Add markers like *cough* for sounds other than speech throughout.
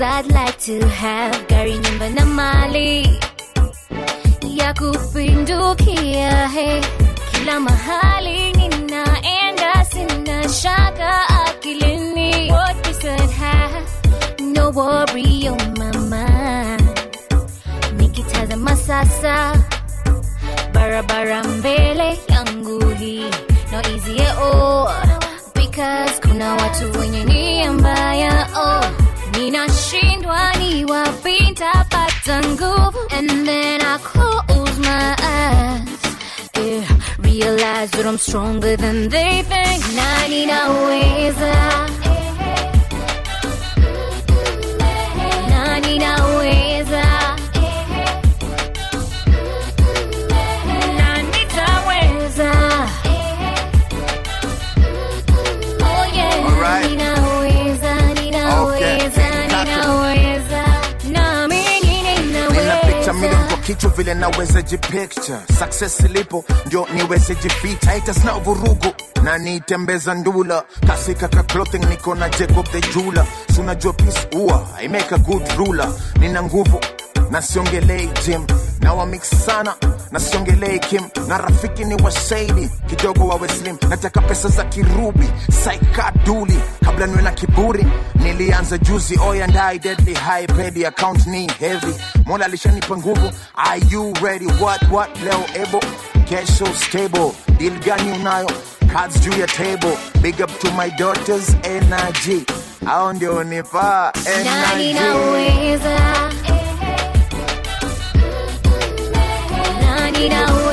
I'd like to have. I'm stronger than they think. na ninaweza na vile naweza jipicture. Success ilipo ndio niweze jificha haters vurugu na nitembeza ndula. Kasika ka clothing niko na jacob the jeweler. Sunajua peace ua i make a good ruler. Nina nguvu na siongelei gym na wamix sana na siongelei kim. Na rafiki ni wasaidi kidogo wawe slim nataka pesa za kirubi saikaduli kabla niwe na kiburi nilianza juzi. Oya ndai deadly high pedi account ni heavy mola alishanipa nguvu. Are you ready? What what? Leo ebo. Kesho stable. Deal gani unayo? Cards juu ya table. Big up to my daughters energy au ndio Na energy ninaweza. Na ninaweza.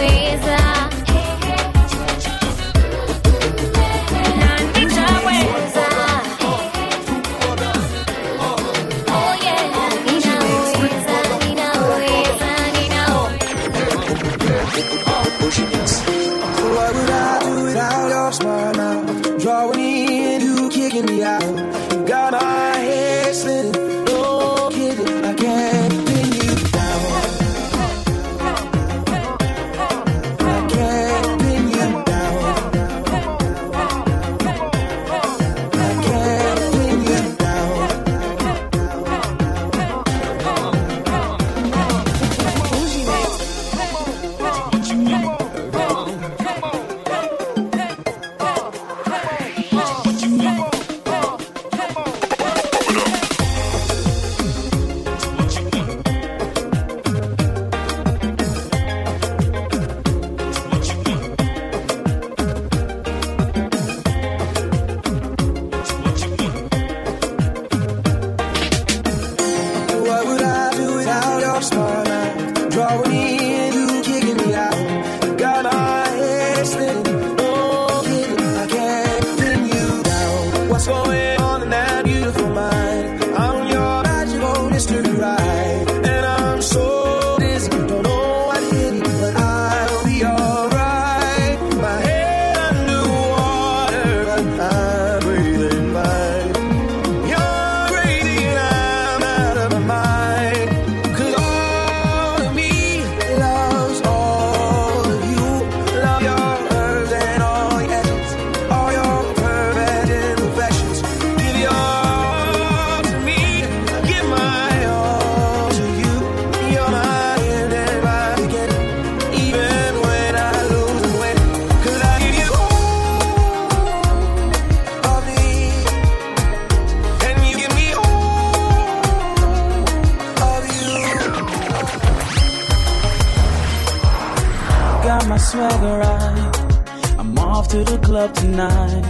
Got my swagger right. I'm off to the club tonight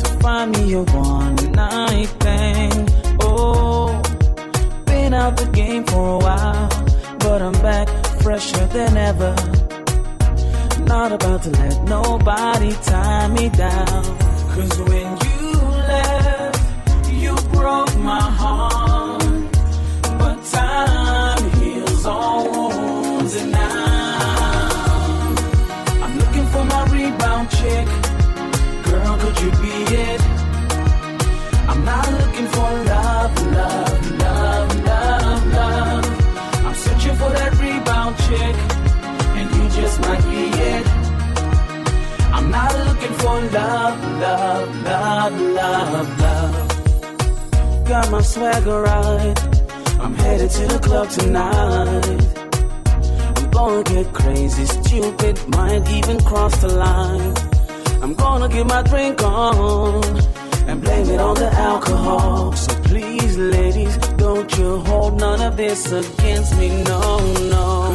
to find me a one night thing. Oh, been out the game for a while, but I'm back fresher than ever. Not about to let nobody tie me down. Cause when you left, you broke my heart. love, love, love, love, love. Got my swagger right. I'm headed to the club tonight. I'm gonna get crazy, stupid, might even cross the line. I'm gonna get my drink on and blame it on the alcohol. So please, ladies, don't you hold none of this against me, no, no.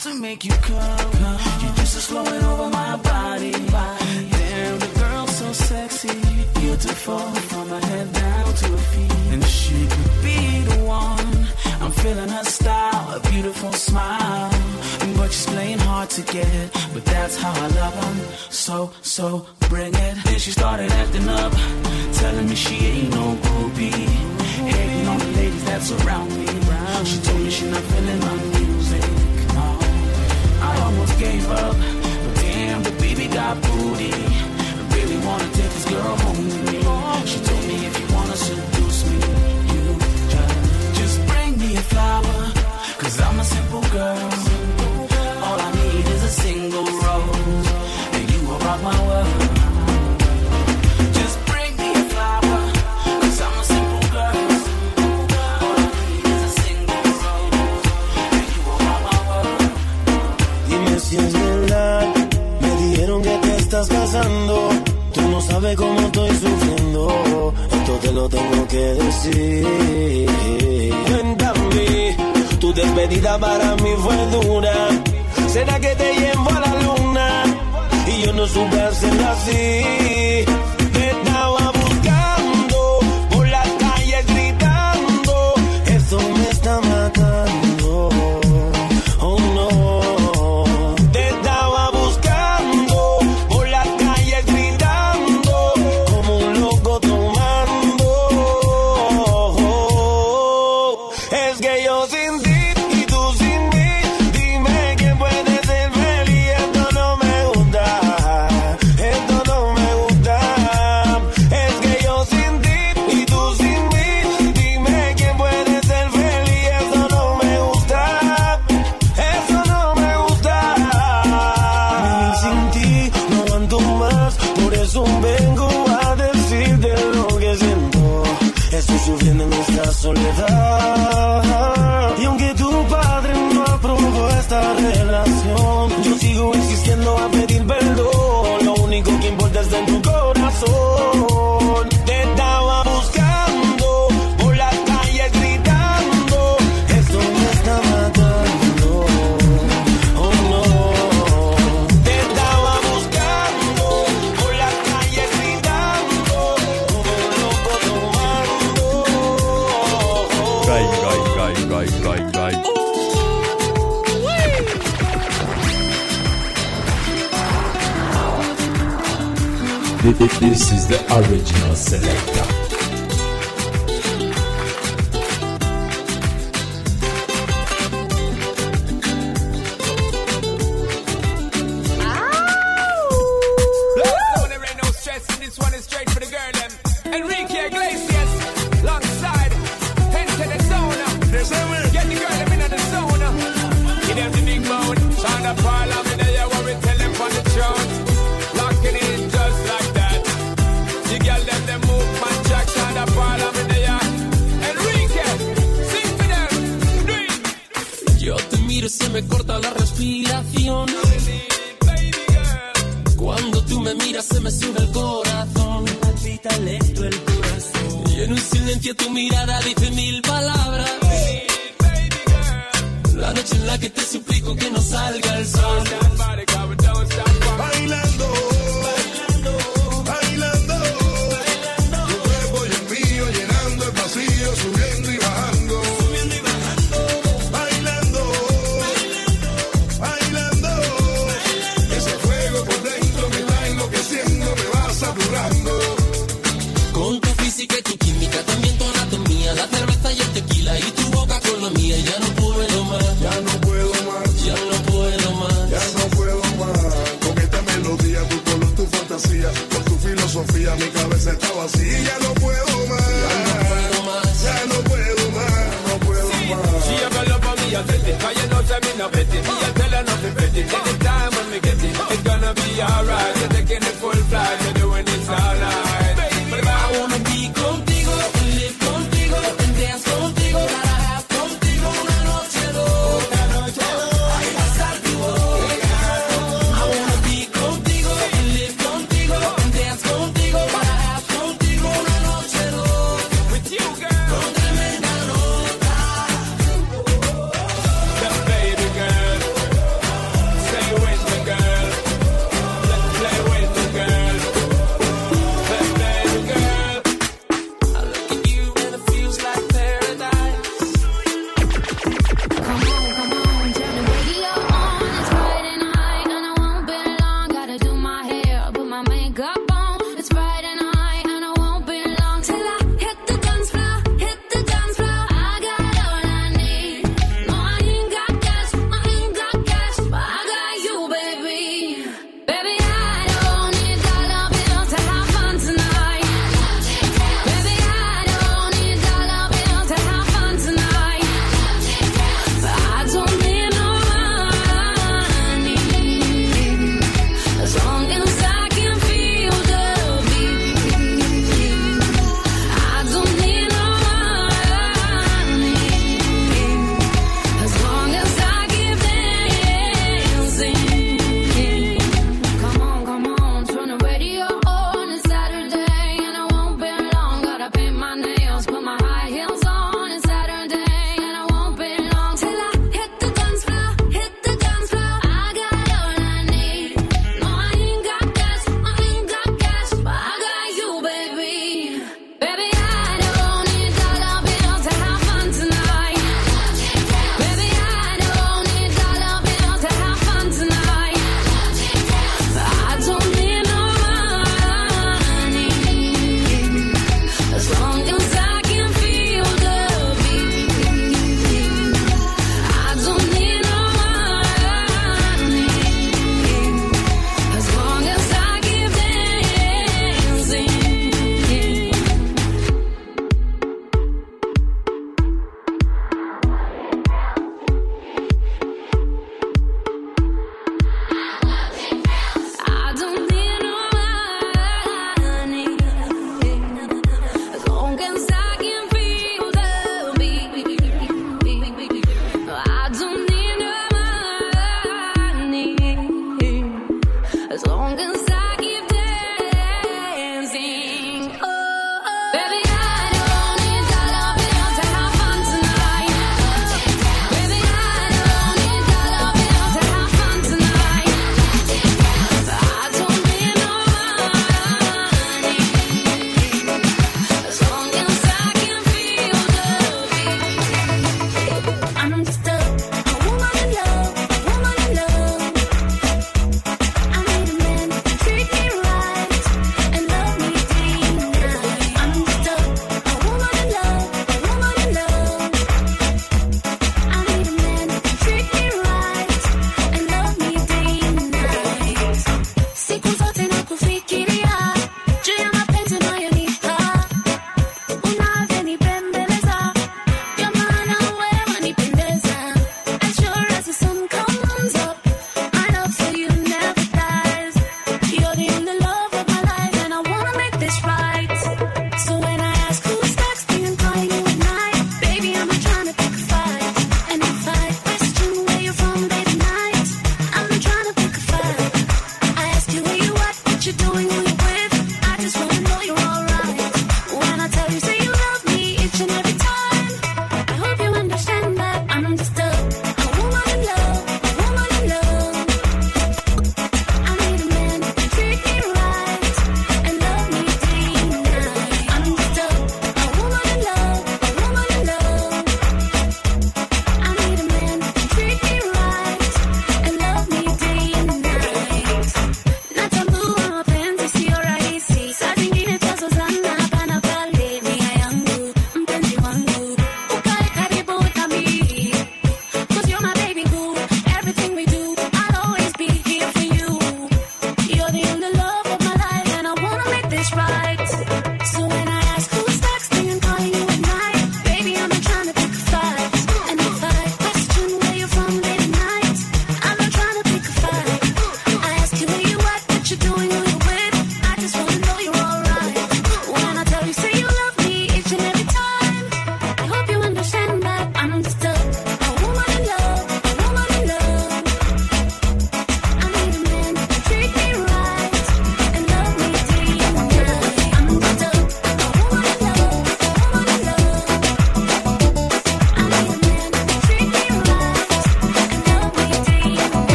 to make you come. you just a slowing over my body. Damn, the girl's so sexy, beautiful from her head down to her feet, and she could be the one. I'm feeling her style, a beautiful smile, but she's playing hard to get. But that's how I love her. So, so bring it. Then she started acting up, telling me she ain't no groupie, hating on the ladies that's around me. She told me she not feeling my almost gave up. But damn, the baby got booty. I really wanna take this girl home with me. She told me if you wanna seduce me, you just bring me a flower. Cause I'm a simple girl. All I need is a single estás casando. Tú no sabes cómo estoy sufriendo. Esto te lo tengo que decir. Cuéntame, tu despedida para mí fue dura. ¿Será que te llevo a la luna? Y yo no supe hacerlo así hedefleri sizde Original Select'te.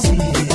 Shidaligiina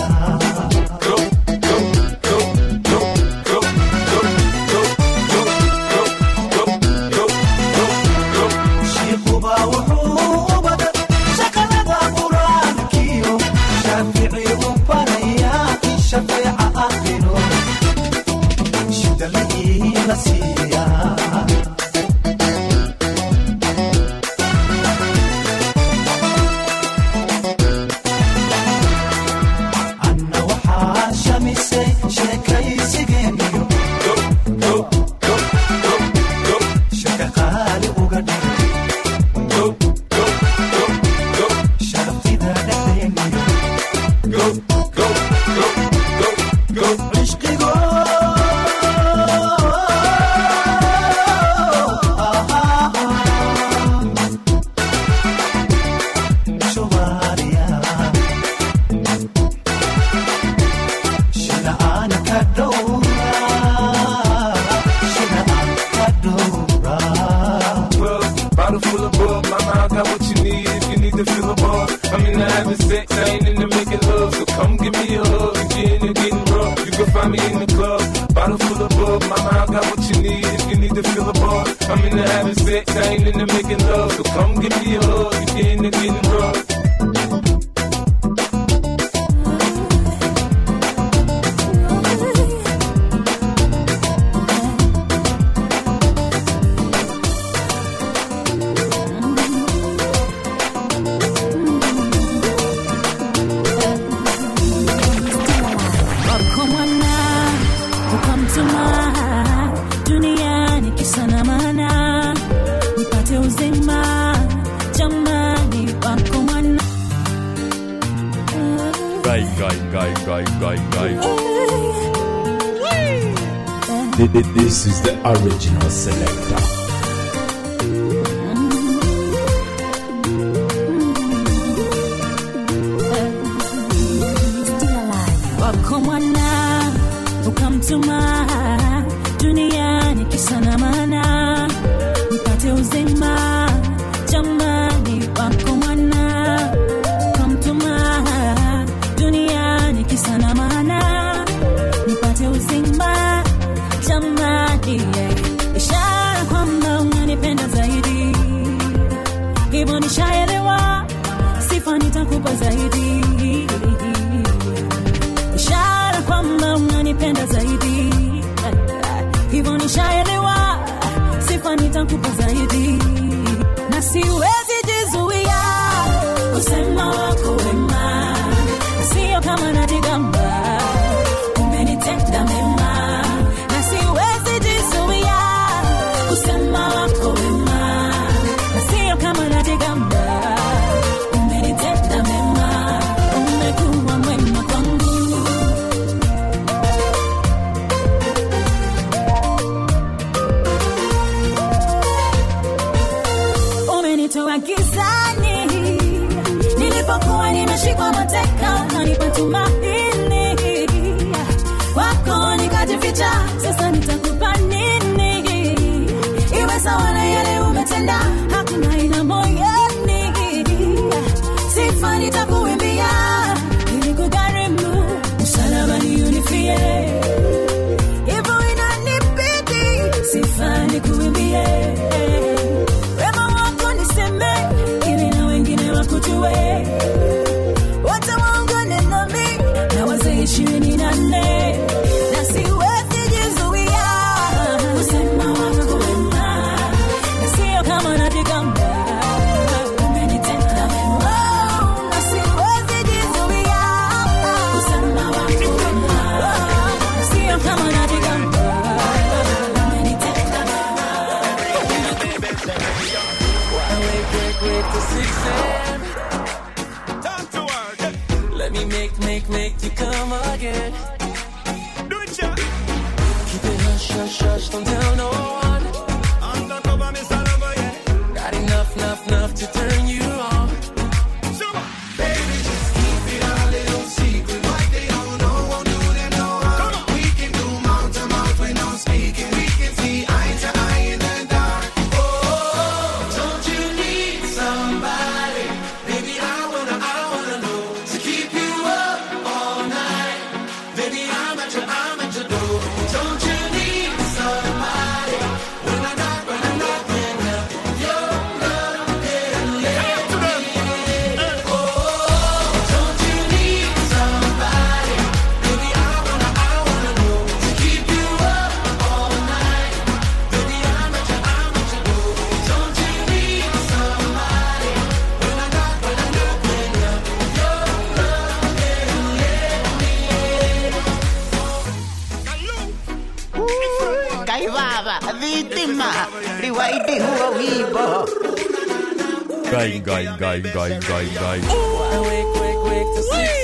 going, going, going, going, going.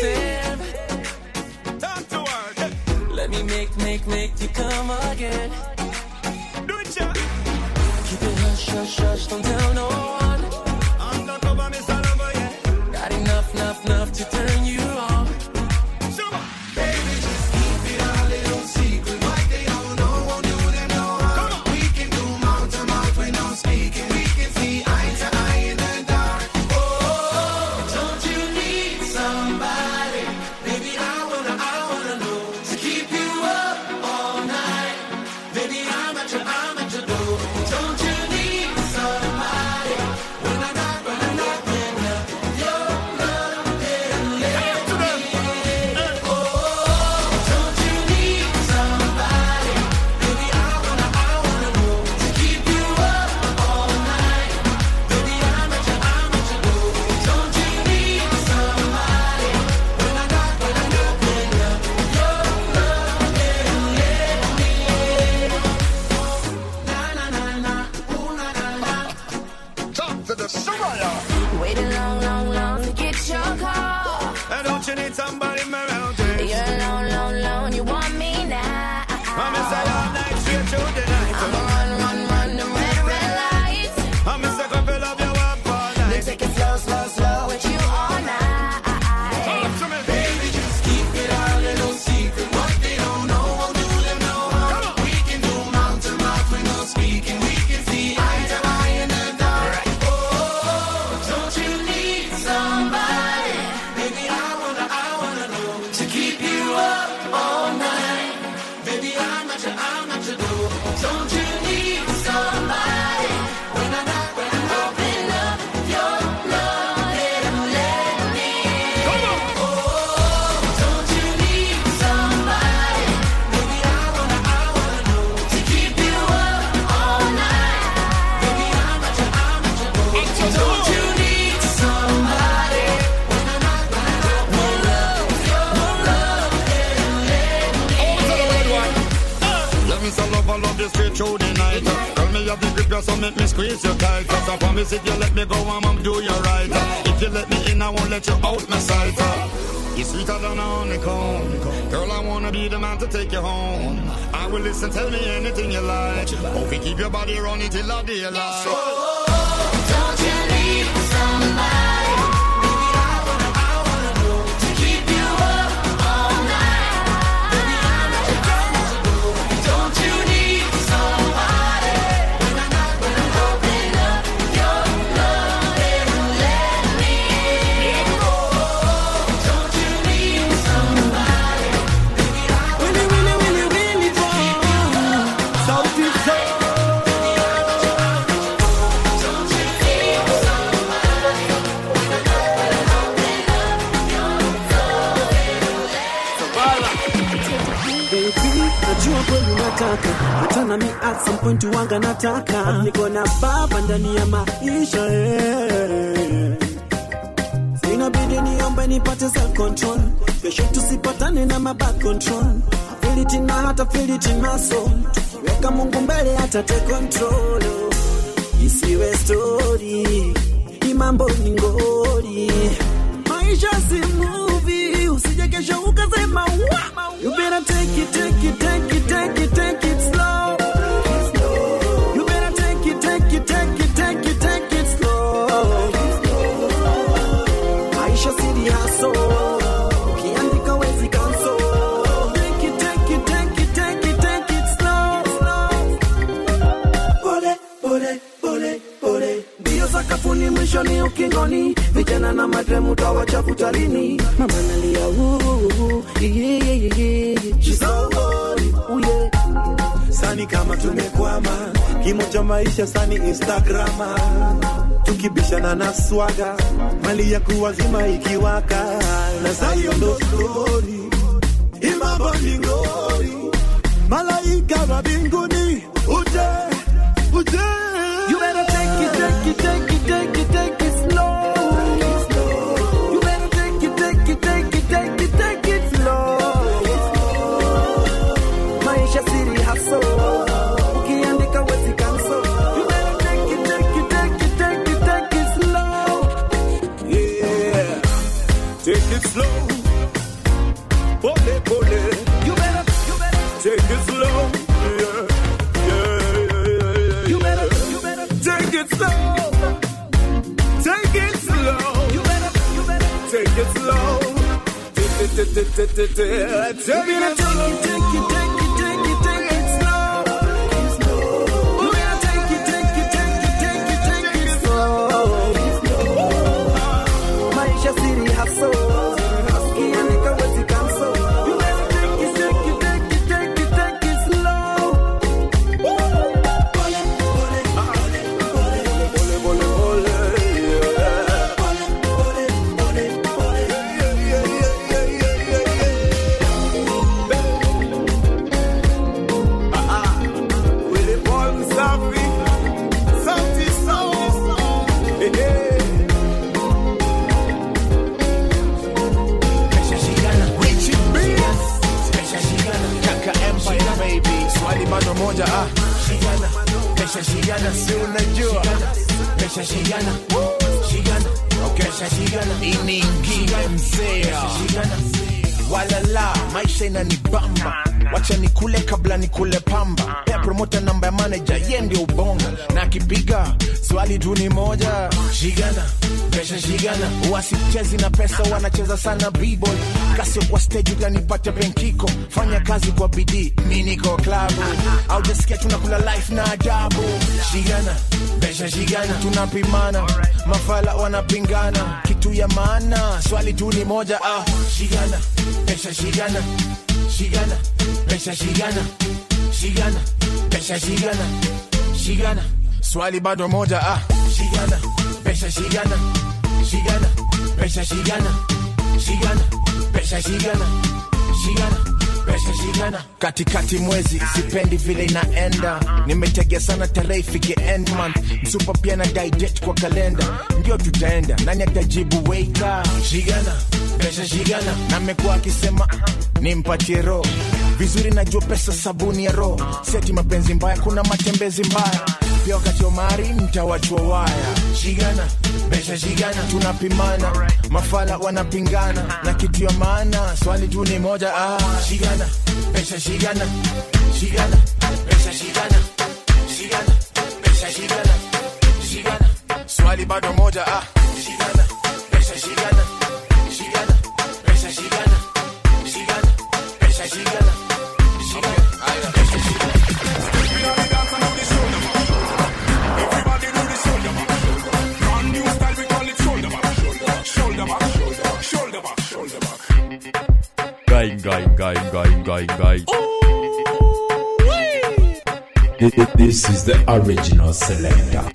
Need a man to take you home. I will listen, tell me anything you like. Oh, we keep your body running till the daylight. na mi at some point wanga nataka. Niko na baba ndani ya maisha eh. Inabidi niombe nipate self control, kesho tusipatane na mabad control, feel it in my heart, I feel it in my soul, weka Mungu mbele atate control, oh. isiwe story, imambo ni ngori, maisha simu mlangoni, vijana na madremu tawachafuta lini? Mama nalia. Sani kama tumekwama. Kimo cha maisha sani Instagrama. Tukibishana na swaga. Mali ya kuwazima ikiwaka. Na sayo ndo stori imaboningori malaika wa mbinguni. Uje uje. You better take it, take it, take it, take it. Take it take it take it take it pesha shigana, si unajua. Pesha shigana, shigana, okay, pesha shigana. Mzee. Walala, maisha inanibamba. Wacha nikule kabla nikule pamba. Pea promota namba ya manager, ye ndio ubonga. Na akipiga swali tu ni moja. Shigana, pesha shigana. Wasichezi na pesa wanacheza sana b-boy. Kasio kwa stage utanipata penkiko. Fanya kazi kwa bidii, mi niko klabu. Au jasikia tunakula life na adabu. Shigana, pesha shigana, tunapimana. Mafala wanapingana, kitu ya maana. Swali tu ni moja ah. Shigana, pesha shigana. Shigana, pesha shigana. Shigana, pesha shigana. Shigana, swali bado moja ah. Shigana, pesha pesa si gana, si gana, pesa si gana, si gana Katikati mwezi sipendi vile inaenda, nimetegea sana tarehe ifike end month. Msupa pia na date kwa kalenda, ndio tutaenda. Nani atajibu weika? Shigana, pesa shigana. Na akisema nimpatie roho vizuri, najua pesa sabuni ya roho. Seti mapenzi mbaya, kuna matembezi mbaya pia wakati wa mari mtawachwa waya. Shigana, besha shigana, tunapimana. Mafala wanapingana na kitu ya maana, swali tu ni moja ah. Shigana, besha shigana, shigana, besha shigana, shigana, besha shigana, shigana, swali bado moja ah. Shigana, This is the original selector.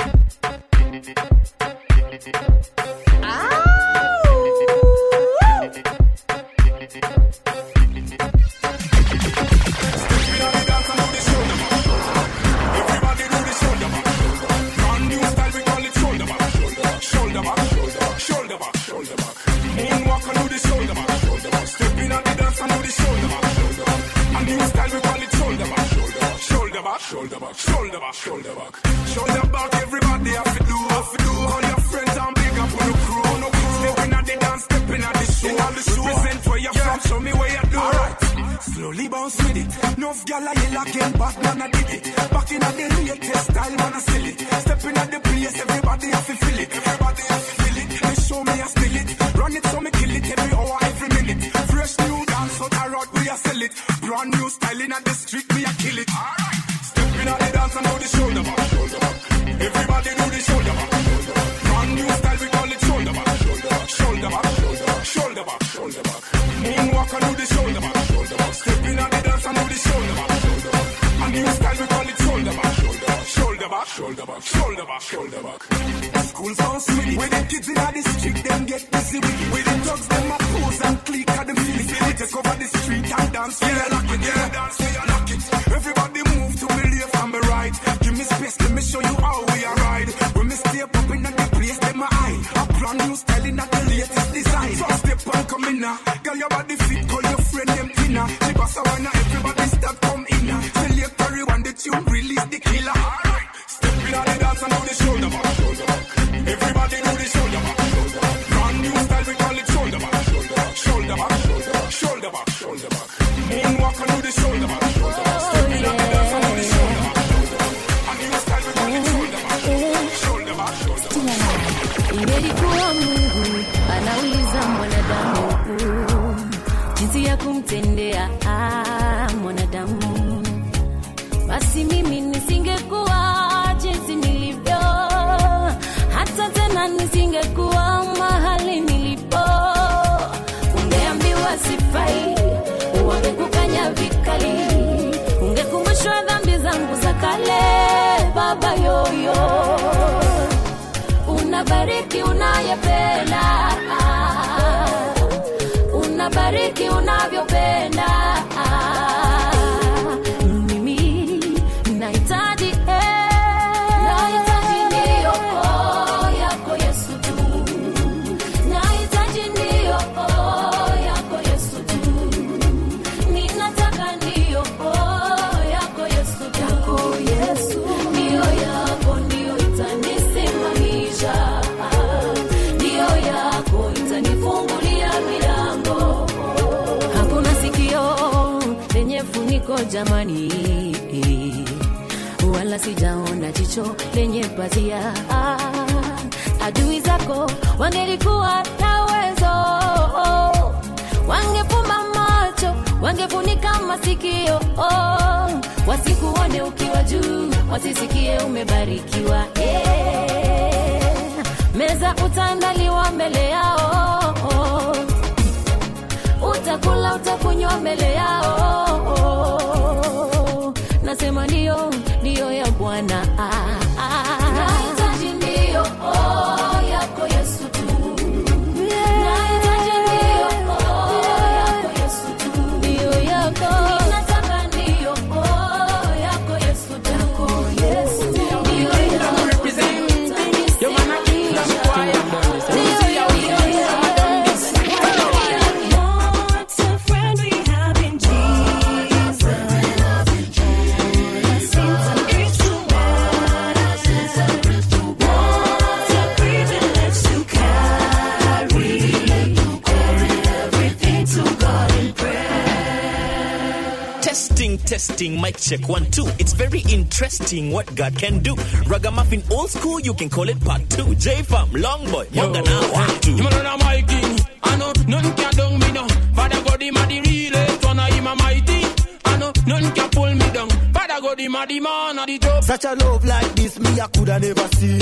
testing. Mic check one, two. It's very interesting what God can do. Ragamuffin old school, you can call it part two. J Farm, long boy, Yo. younger now, one, two. You know my king. I know none can down me now. Father God, He a the realest one, him a mighty. I know none can pull me down. Father God, He a the man of the job. Such a love like this, me I coulda never see.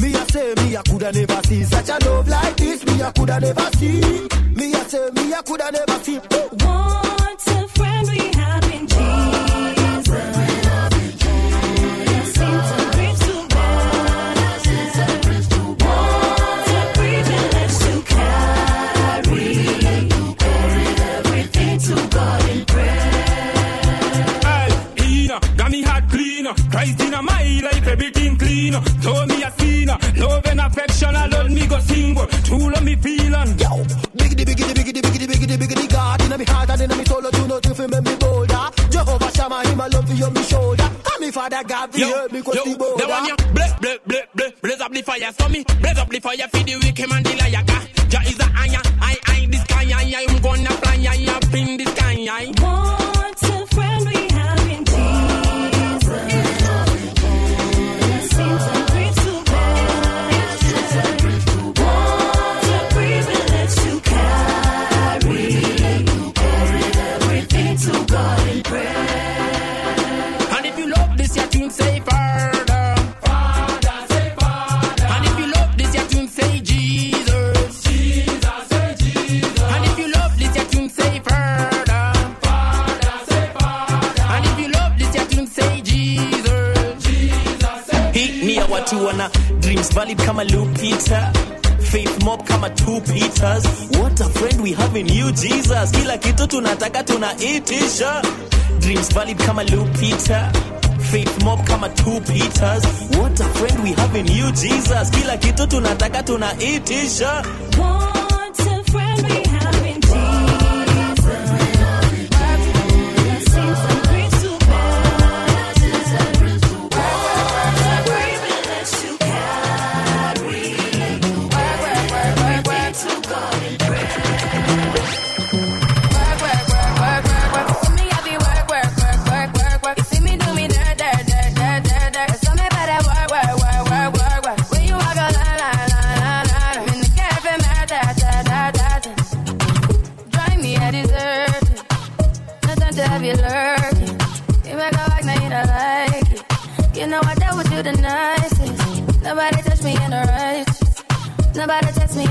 Me I say, me I coulda never see. Such a love like this, me I coulda never see. Me I say, me I coulda never see. Oh. got sing work, true love me feeling. Yo, biggity, biggity, biggity, biggity, biggity, biggity, God, inna me heart and inna me soul, do nothing make me bolder. Jehovah Shammah, him alone for on me shoulder. And me father God, be help me, cause the border. The one ya, blaze, blaze, blaze, blaze, blaze up the fire, so me, blaze up the fire, fi the wicked him and the liar, God. Jah is a iron, I, I, this guy, I, I'm gonna fly, I, up in the sky, I. James Valid kama Lupita Faith Mob kama two Peters. What a friend we have in you Jesus. Kila kitu tunataka tunaitisha. Dreams Valid kama Lupita Faith Mob kama two Peters. What a friend we have in you Jesus. Kila kitu tunataka tunaitisha.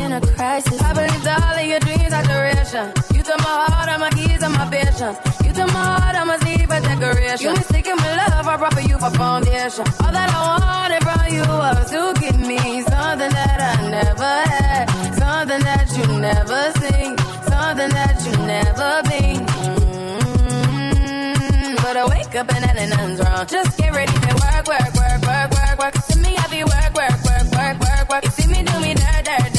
in a crisis. I believe all of your dreams are duration. You took my heart, all my keys, and my visions. You took my heart, all my sleep, and decoration. You mistaken my love, I brought for you for foundation. All that I wanted from you was to give me something that I never had, something that you never seen, something that you never been. Mm-hmm. But I wake up and then nothing's wrong. Just get ready to work, work, work, work, work, work. To me, I be work, work, work, work, work, work. You see me do me dirt, dirt, dirt.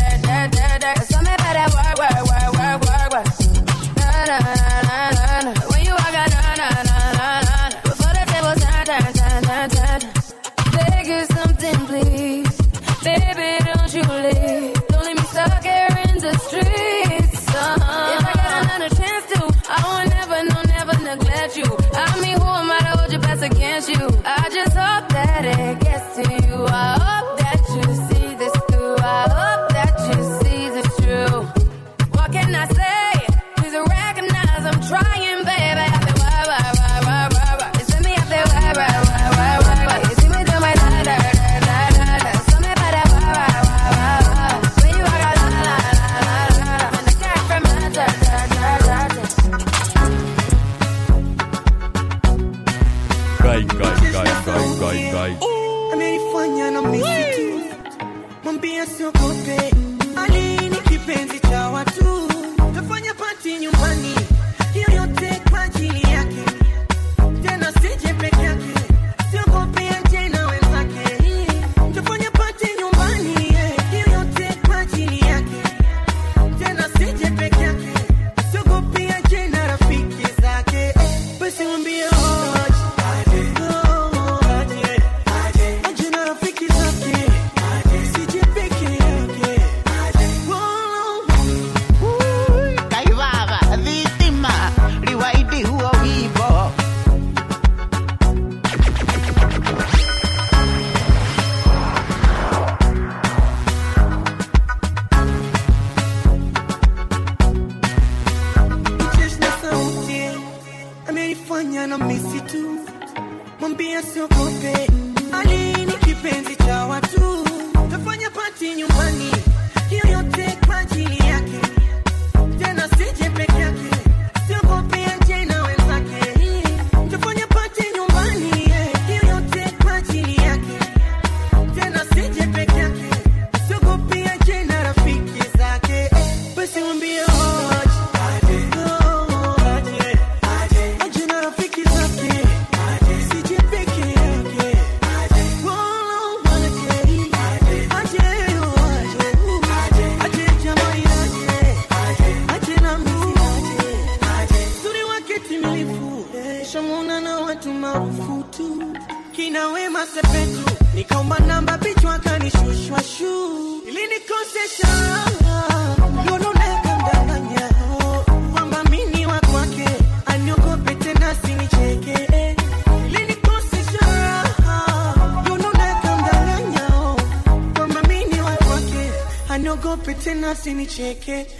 shake it.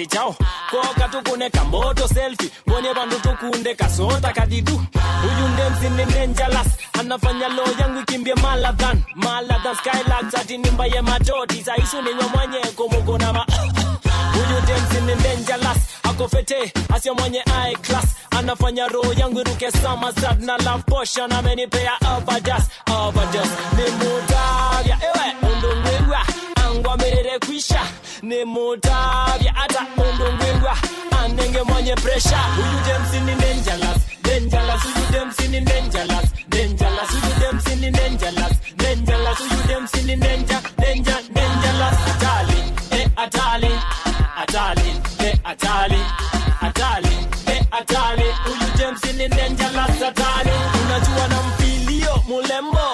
chati chao. Ko katukune kamboto selfi mbone vandu tukunde kasota kadidu uyu ndemsini nenjalas anafanya lo yangu ikimbie maladhan maladhan skylax ati nimba ye matoti. Saisu ninywa mwanyeko mugonama *coughs* huyu demsini nenjalas akofete asio mwenye i class. Anafanya roho yangu iruke sama sad na love potion. Amenipea overdas overdas ni mood ni mutavya hata undungwingwa anenge mwenye presha huyu demsini dangerous dangerous huyu demsini dangerous dangerous huyu demsini dangerous dangerous huyu demsini danger danger dangerous. Atali eh atali atali eh atali atali eh atali huyu demsini dangerous atali unajua na mpilio mulembo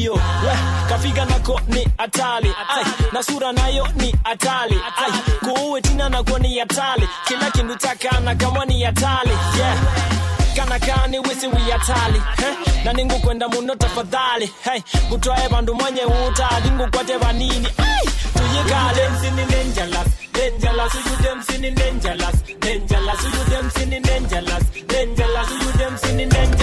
mbio we kafiga nako ni hatari na sura nayo ni hatari kuue tina nako ni hatari kila kindu chakana kama ni hatari yeah kanakani wisi wiyatali hey. na ningukwenda muno tafadhali hey. ngutwaye vandu mwenye utali ngukwate vanini hey. tuyikale dangerous. You them sinning dangerous, dangerous. You them sinning dangerous, dangerous. You them sinning dangerous.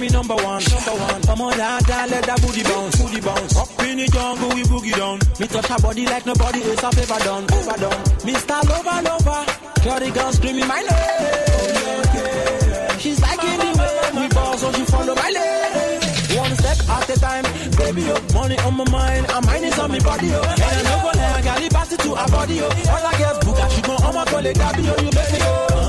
Me number one. Number one. Come on, da, da, let that booty bounce. Booty bounce. Up in the jungle, we boogie down. Me touch her body like nobody else I've ever done. Ever done. Mr. Lover, lover. Curry girl screaming my name. She's liking the way we ball, so she follow my lane. One step at a time, baby, yo. Money on my mind, I'm minding on my body, yo. And I know go there, I got it back to her body, yo. All I get book, she gon' on my Gabby, yo. You make me go.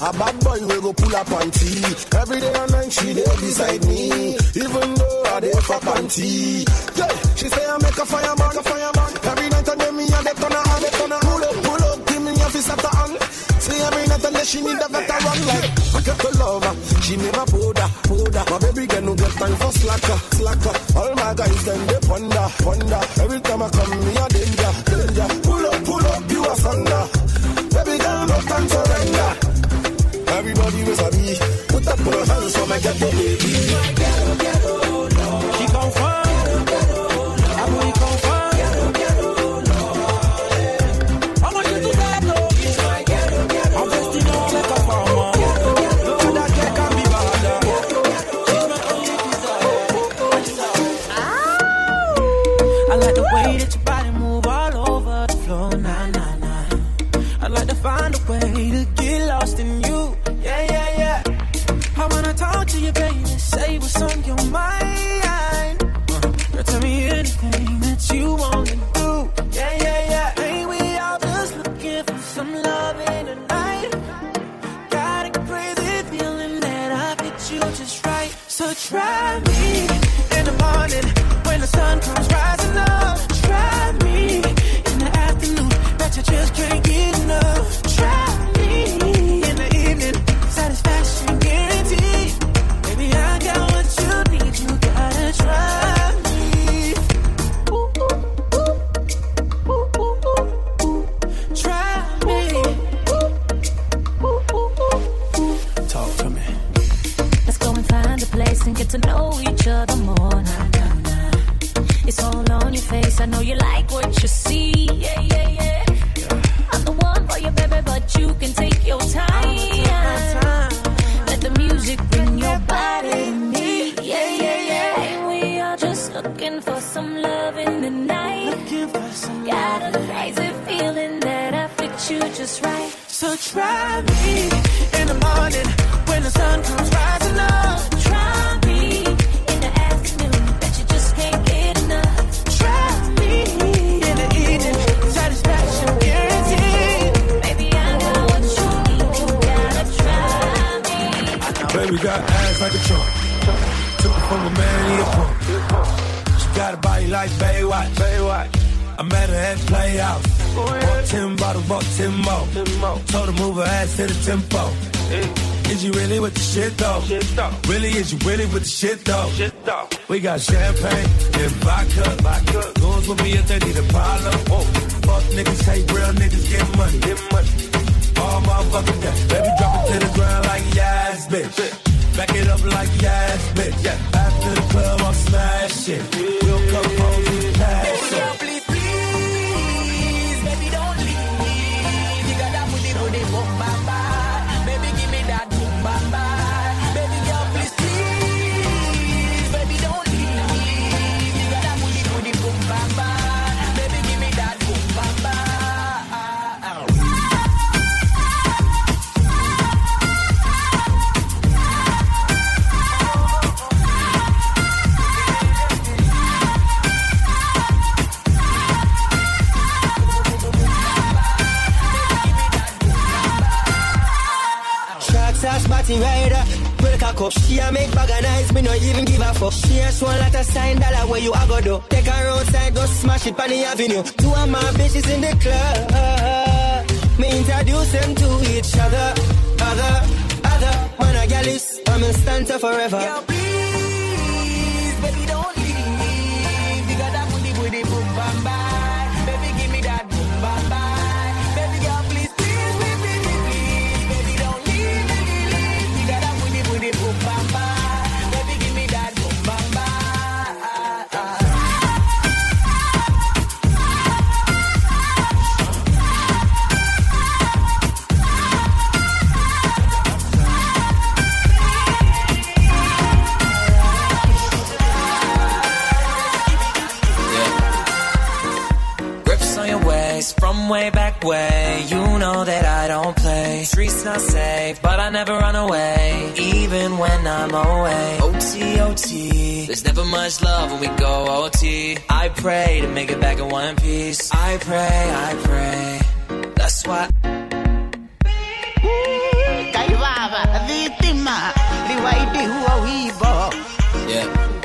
A bad boy we go pull up panty. Every day and night she there beside me. Even though I there for panty. Yeah, she say I make a fireman, a fireman. Every night and day me a dey turn her on, dey her Pull up, pull up, give me a fist at her hand. See every night day she need a veteran like I get to love her. She never powder, powder. My baby girl no get time for slacker, slacker. All my guys them they ponder, ponder. Every time I come me a danger, danger. Pull up, pull up, you a thunder. Baby girl, no time surrender. Everybody was a me. Put up your hands for my ghetto baby. You wanna do, yeah, yeah, yeah. Ain't we all just looking for some love in the night? Got a crazy feeling that I fit you just right. So try me in the morning when the sun comes rising up. Try me in the afternoon, that you just can't try me in the morning when the sun comes rising up. Try me in the afternoon, but you just can't get enough. Try me in the evening, satisfaction guaranteed. Baby, I got what you need. You gotta try me. Baby got ass like a trunk. Took it from a man, he a punk. She got a body like Baywatch. Baywatch. I met her at Playhouse. Bought 10 bottles, bought 10 more. Told her move her ass to the tempo. Is you really with the shit though? Really, is you really with the shit though? We got champagne and vodka. vodka. Goons with me if they need a problem. Whoa. Fuck niggas, hate real niggas, get money. Get money. All motherfucking day. Baby, drop it to the ground like yes, bitch. Back it up like yes, bitch. Yeah. After the club, I'll smash it. We'll come A cup. She a make bag of nice, me no even give a fuck. She a one lot of sign dollar where you a go do. Take her outside, go smash it on the avenue. Two of my bitches in the club. Me introduce them to each other. Other, other. Man a gal is, I'm in stanza forever. Please, from way back way. You know that I don't play. Streets not safe, but I never run away, even when I'm away. OT, OT. There's never much love when we go OT. I pray to make it back in one piece. I pray, I pray. That's why. Kaivava, vítima, liwaidi huo wibo. Yeah.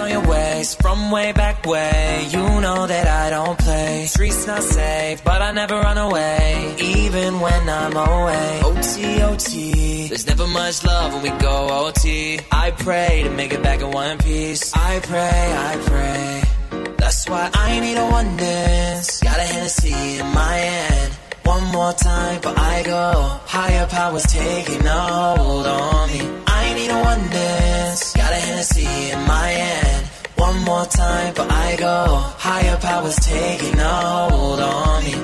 On your waist from way back way. You know that I don't play. Streets not safe, but I never run away, even when I'm away. OT, OT. There's never much love when we go OT. I pray to make it back in one piece. I pray, I pray. That's why I need a one dance. Got a Hennessy in my hand. One more time before I go. Higher powers taking a hold on me. I need a one dance. Got a Hennessy in my hand. One more time before I go. Higher powers taking hold on me.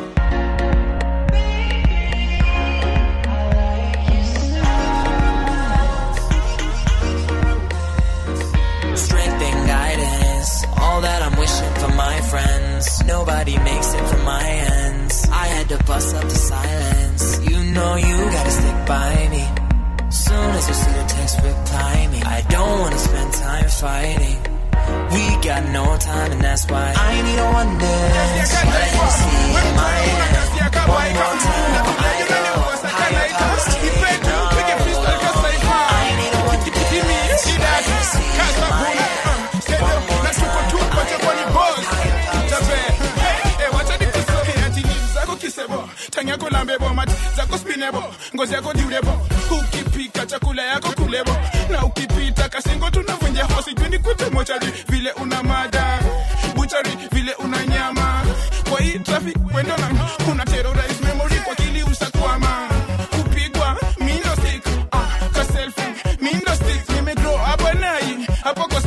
Strength and guidance, all that I'm wishing for my friends. Nobody makes it from my ends. I had to bust up the silence. You know you gotta stick by me. Soon as you see the text, reply me. I don't wanna spend time fighting. We got no time, and that's why I need a one dance. A Hennessy my hand. One more time, tanga yako lambebo mati zako spinebo ngozi yako durebo ukipika chakula yako kulebo na ukipita kasingo tunavunja hosi juni kute mochari vile una mada. Buchari vile una nyama. Kwa hii traffic wendo na kuna terrorize memory kwa kili usakwama kupigwa mindo stick ah, ka selfie mindo stick nimegrow hapa nai hapo kwa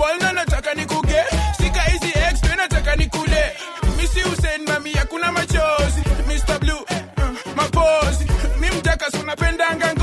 nina ball na nataka nikuge. Sika hizi ex pia nataka nikule. Misi Hussein mami hakuna machozi. Mr. Blue uh, mapozi. Mi mtaka sunapendanga ngozi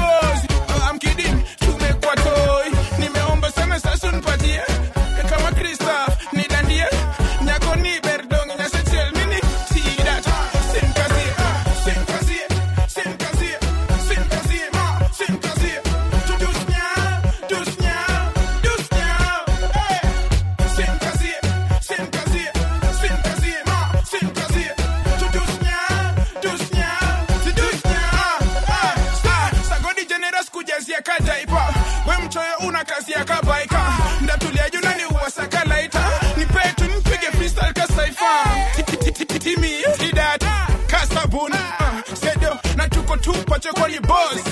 tuko kwa ni boss.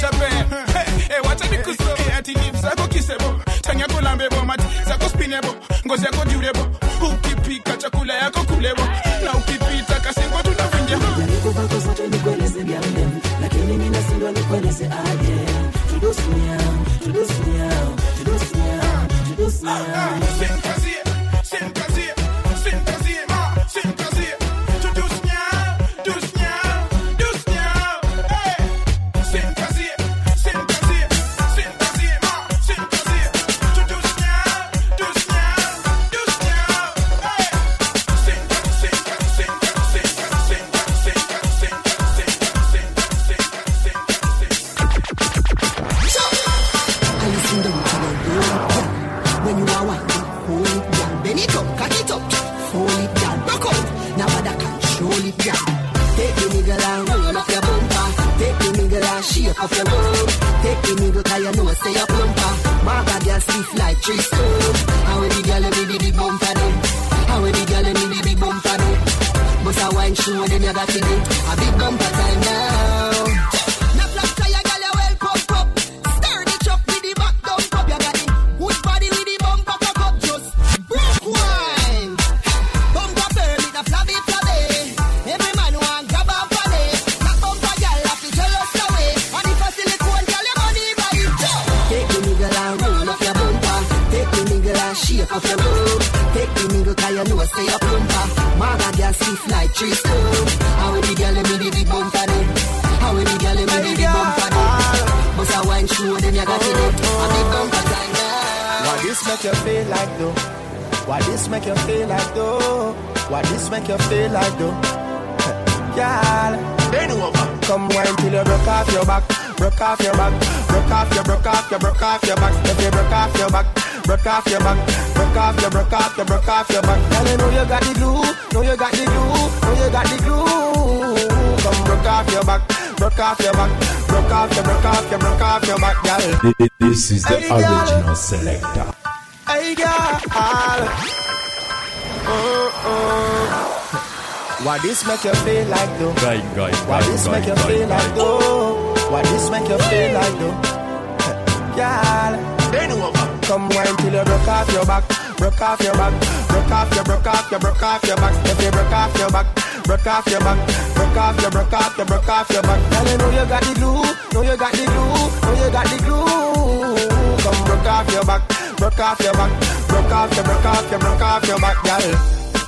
Chape. Eh wacha nikusome ati lips zako kisebo. Tanya kulambe bomati zako spinebo. Ngozi yako durebo. Ukipika chakula yako kulebo this make you feel like though? Guy, guy, Why guy, this guy, make you guy, feel like guy. though? Why this make you feel like though? Girl, bend over. Come wine till you broke off your back, broke off your back, broke off your, broke off your, broke off your back. If you broke off your back, broke off your back, broke off your, broke off your, broke off your back. Girl, you know you got the glue, know you got the glue, know you got the glue. Come broke off your back, broke off your back, broke off your, broke off your, broke off your back, girl.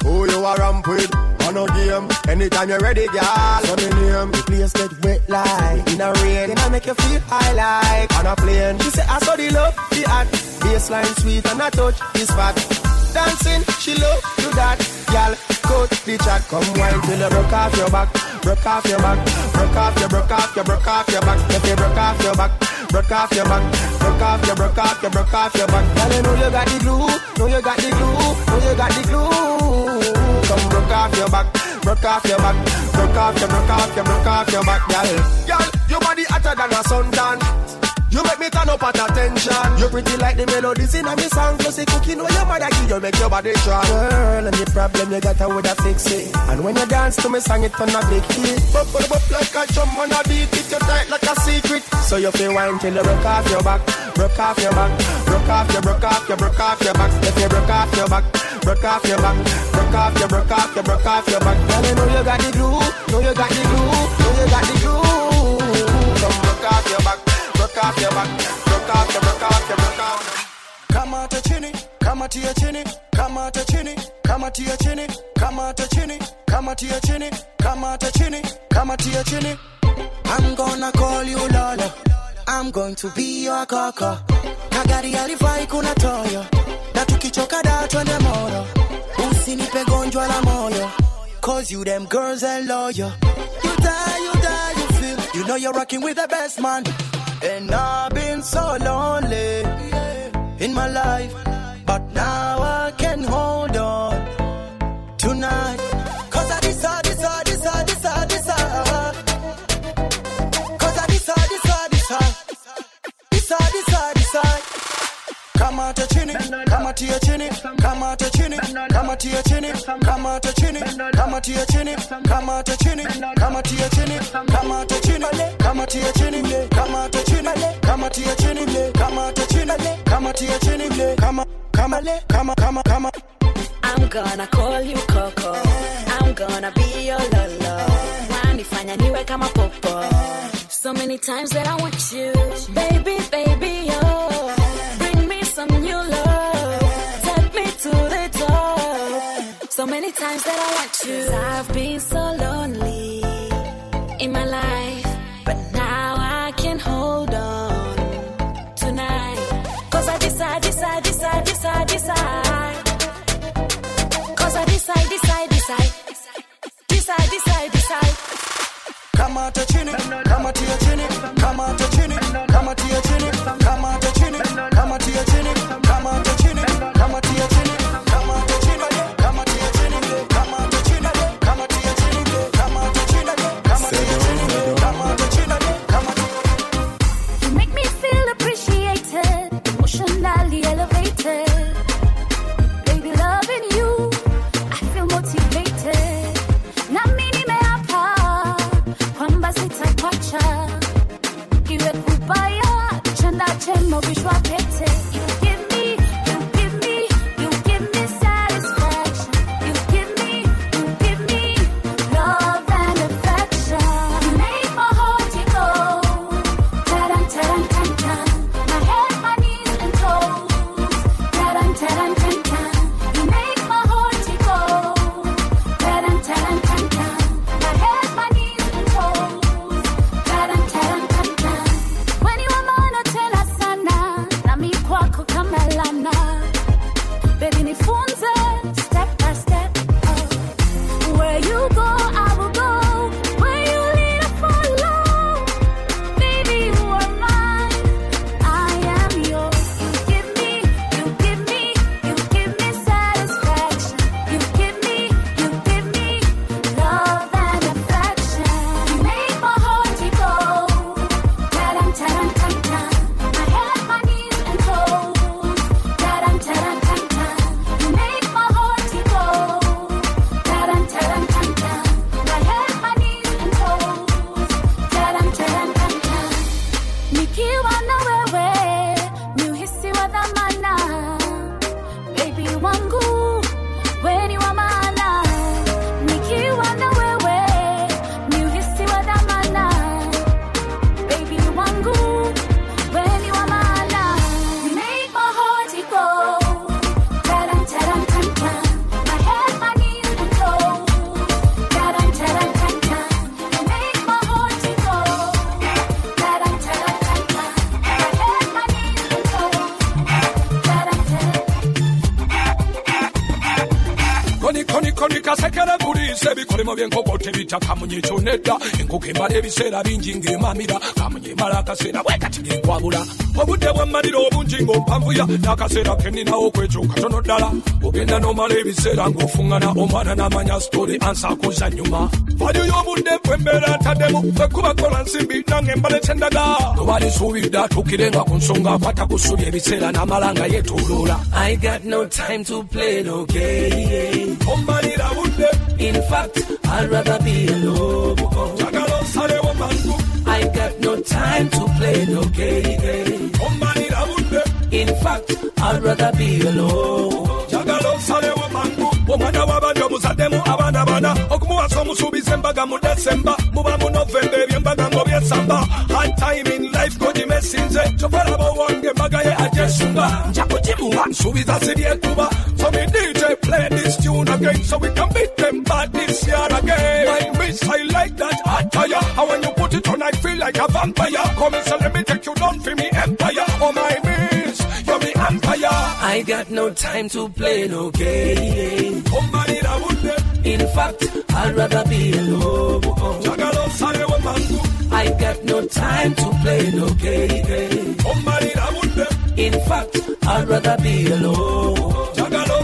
Who you are ramp with? On no game. Anytime you're ready, girl. So the name. The place get wet like in a rain. Then I make you feel high like on a plane. She say I saw the love, the art. Baseline sweet and I touch this fat. Dancing, she love do that. Girl, coat the chat. Come wine till you broke off your back. Broke off your back. Broke off your, broke off your, broke off your back. If you broke off your back. Broke off your back. Broke off your, broke off your, broke off your back. Girl, you know you got the glue. Know you got the glue. Know you got the glue. Come broke off your back, broke off your back, broke off your, broke off your, broke off your back, girl. Girl, your body hotter than a suntan. You make me turn up at attention. You pretty like the melodies in a me song. Plus the cooking when your mother give you make your body strong. Girl, the problem you got with a fix it. And when you dance to me song, it on a big hit. Bop, bop, bop like a drum on a beat. It you tight like a secret. So you feel wine till you broke off your back, broke off your back, broke off your, broke off your, broke off your back. If you broke off your back, broke off your back, broke off your, broke off your, broke off your back. Girl, you know you got the glue, know you got the glue, know you got the glue. Come broke off your back, broke off your back, broke off your, broke off your, broke off. kamata chini kamatia chini kamata chini kamatia chini kamata chini kamatia chini kamata chini kamatia chini I'm gonna call you Lola. I'm going to be your kaka kagari alifai kuna toyo tukichoka da twende moro usinipe gonjwa la moyo. Cause you them girls and loyal. You die you die you feel. You know you're rocking with the best man. And I've been so lonely in my life. But now I can hold on kamata chini kamatia chini kamata chini kamatia chini kamata chini kamatia chini kamata chini kamatia chini kamata chini kamatia chini kamata chini kamatia chini kamata chini kamatia chini kama kama kama kama kama I'm gonna call you Coco. I'm gonna be your lolo. Wanifanya niwe kama popo. So many times that I want you, baby, baby, oh. Times that I want to. i I've been so lonely in my life, but now I can hold on tonight. Cause I decide, decide, decide, decide, decide. Cause I decide, decide, decide. Decide, decide, decide. kamata chini kamatia chini come chini kamatia chini chema vishwa bulise bikolemo byenkoko tebita kamunye kyonedda. Enkoko emala ebiseera bingi ng'emamira. Kamunye emala akaseera bwekati ng'enkwabula obudde bwemmalira obungi ng'ompanvuya n'akaseera keninawo kwekyo katono ddala. Ogenda n'omala ebiseera ng'ofuŋŋana omwana n'amanya sitori ansaakuza nnyuma. Valyu y'obudde bwembeera ntaddemu ffe kubakola nsimbi nange embala ekyendaga obalisuubidde atuukirenga ku nsonga akwata ku ssubi ebiseera n'amala nga yeetooloola. I got no time to play no game. In fact, I'd rather be alone. I got no time to play no game. In fact, I'd rather be alone. omwana w'abandi omuzaddemu abaana bana okumuwasa omusuubiza embaga mu desemba muba mu novemba ebyembaga ngo byesamba hard time in life godimesinze kyovalaba owange embaga ye ajesunga nja nsuubiza siryekuba so me dj play this tune again so we can beat like a vampire come and so let me take you down for me empire oh my miss you're me empire I got no time to play no game. Somebody that would let In fact, I'd rather be alone. Jagalo sare wa I got no time to play no game. Somebody that would let In fact, I'd rather be alone.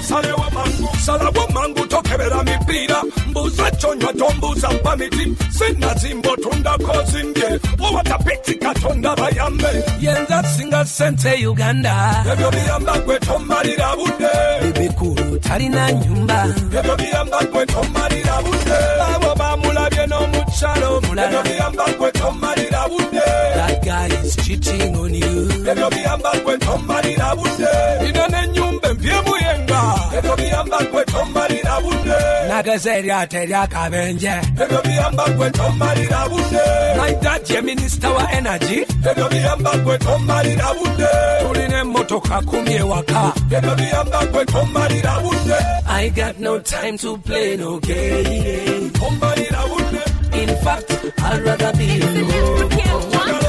Sale wa mangu sala wa mangu tokebera mipira. Mbuza chonywa tombuza mpamiti. Sina zimbo tunda kozinge owatapiti katonda bayambe. Yenza singa sente uganda. Ebyo biyamba gwe tomalira budde bikulu talina nyumba. Ebyo biyamba gwe tomalira budde abo bamulabye n'omukyalo ebyo biyamba gwe tomalira budde that guy is cheating on you. Ebyo biyamba gwe tomalira budde budde eryato eryakabenje ebyo biyamba gwe tomalira budde my dad minisita wa energy. Ebyo biyamba gwe tomalira budde tulina emmotoka kumi ewaka ebyo biyamba gwe tomalira budde I got no time to play no game. tomalira budde In fact, I'd rather be alone.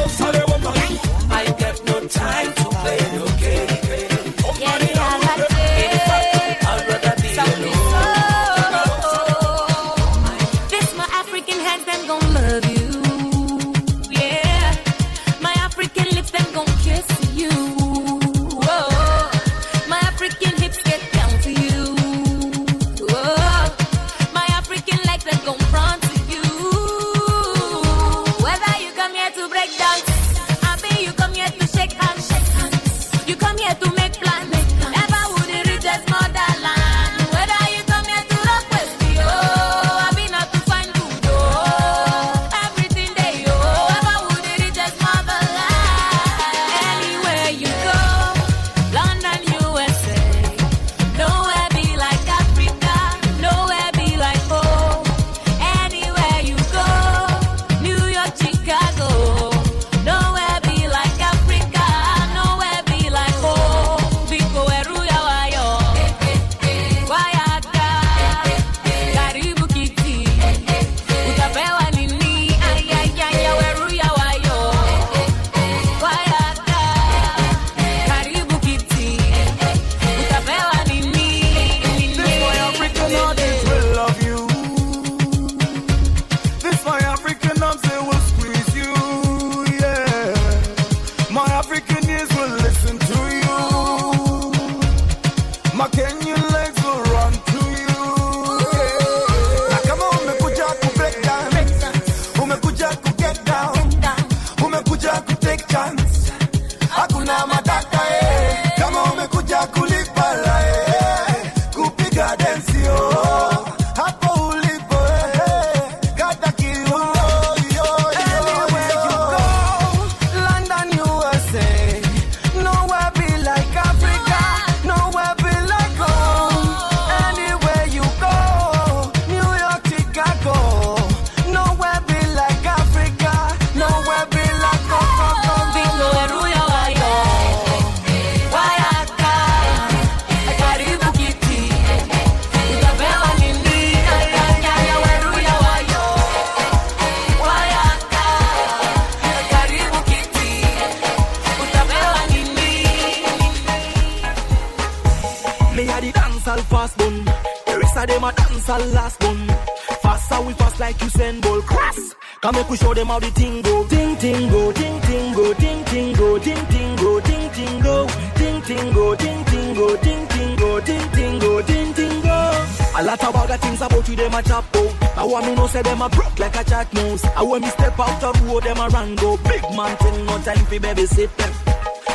You them a chop out. Now what me no say them a broke like a chat mouse. And when me step out the road them a run go. Big man thing no time fi baby sit them.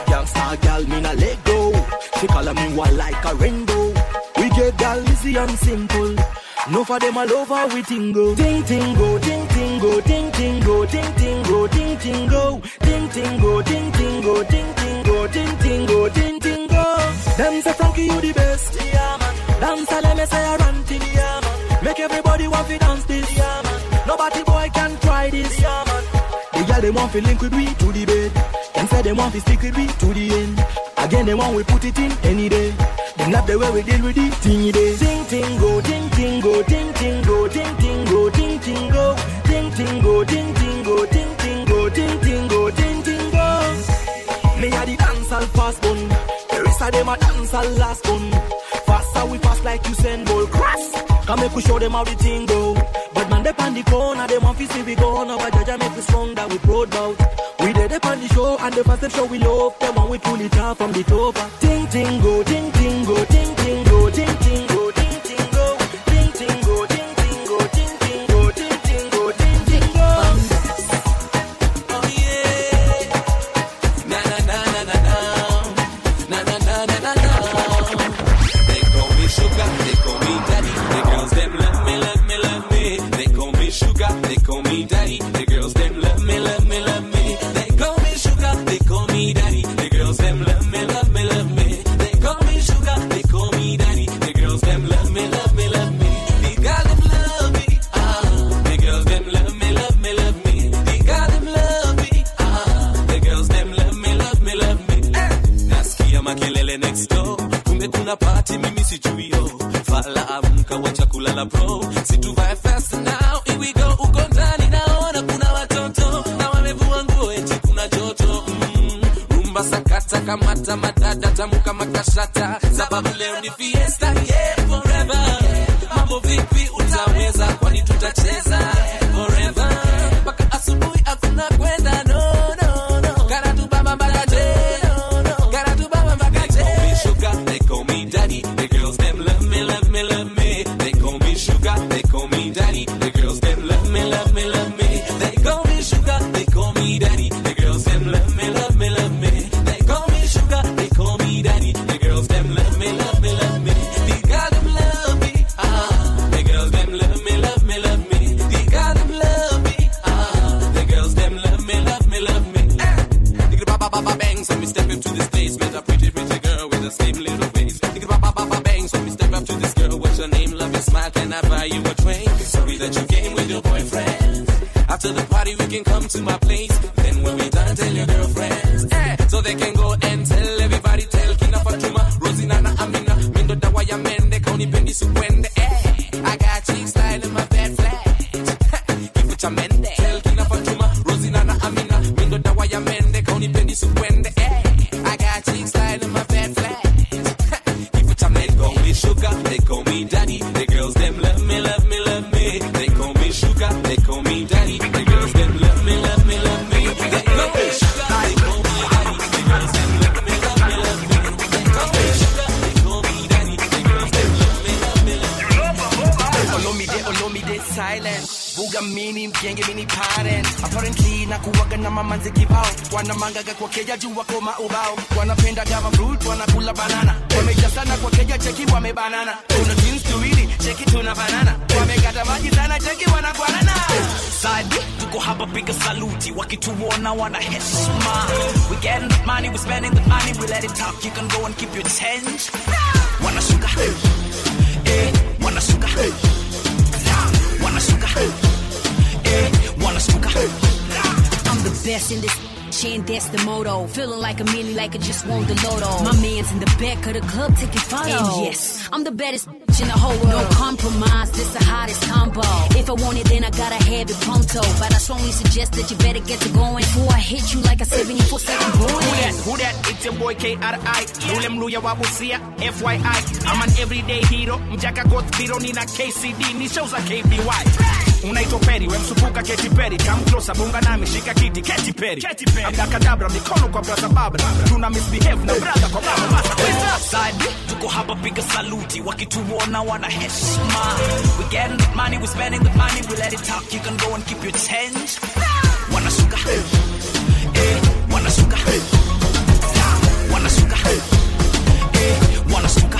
Youngster girl, me na let go. She call me one like a rainbow. We get girl easy and simple. No for them a love how we tingle. Ting ting go, ting ting go, ting ting go, ting ting go, ting ting go, ting ting go, ting ting go, ting ting go, ting ting go, ting ting go. Them say Frankie you the best. Yeah man. Say let me say I run Make everybody want to dance this. Yeah, man. Nobody boy can try this. Yeah, man. The girl they want to link with we to the bed. Them say they want to stick with we to the end. Again they want we put it in any day. Them love the way we deal with the thing day. Ting ting go, ting ting go, ting ting go, ting ting go, ting ting go, ting ting go, ting ting go, ting ting go, ting ting go, ting ting go. Me a the dancehall fast bun. The rest of them a dancehall last bun. Faster we fast like you send. Come make we show them how the thing go. But man, they on the corner, they want to see we go over judge make we strong that we proud bout. We did up on the show and the first show we love them when we pull it out from the top. Ting ting go, ting kamata madada tamu kama kashata, sababu leo ni fiesta yeah you can go and keep your change wanashuka eh wanashuka wanashuka eh wanashuka I'm the best in this chain, that's the motto. Feeling like a million, like I just won the lotto. My man's in the back of the club taking photos. And yes, I'm the baddest bitch in the whole world. No compromise, this the hottest combo. If I want it, then I gotta have it pronto. But I strongly suggest that you better get to going before I hit you like a 74 second Who point. that? Who that? It's your boy KRI. Yule mluya wa Busia, FYI. I'm an everyday hero. Mjaka got zero, nina KCD. Ni shows za KBY. Unaitwa Peri, we msupuka Katy Perry. Come closer, bunga nami, shika kiti, Katy Perry. Abrakadabra, mikono kwa brother Babla. Tuna misbehave na brother kwa baba masa. Side tuko hapa piga saluti wakituona wana heshima. We getting the money we spending the money we let it talk you can go and keep your change. Wanashuka eh wanashuka wanashuka eh wanashuka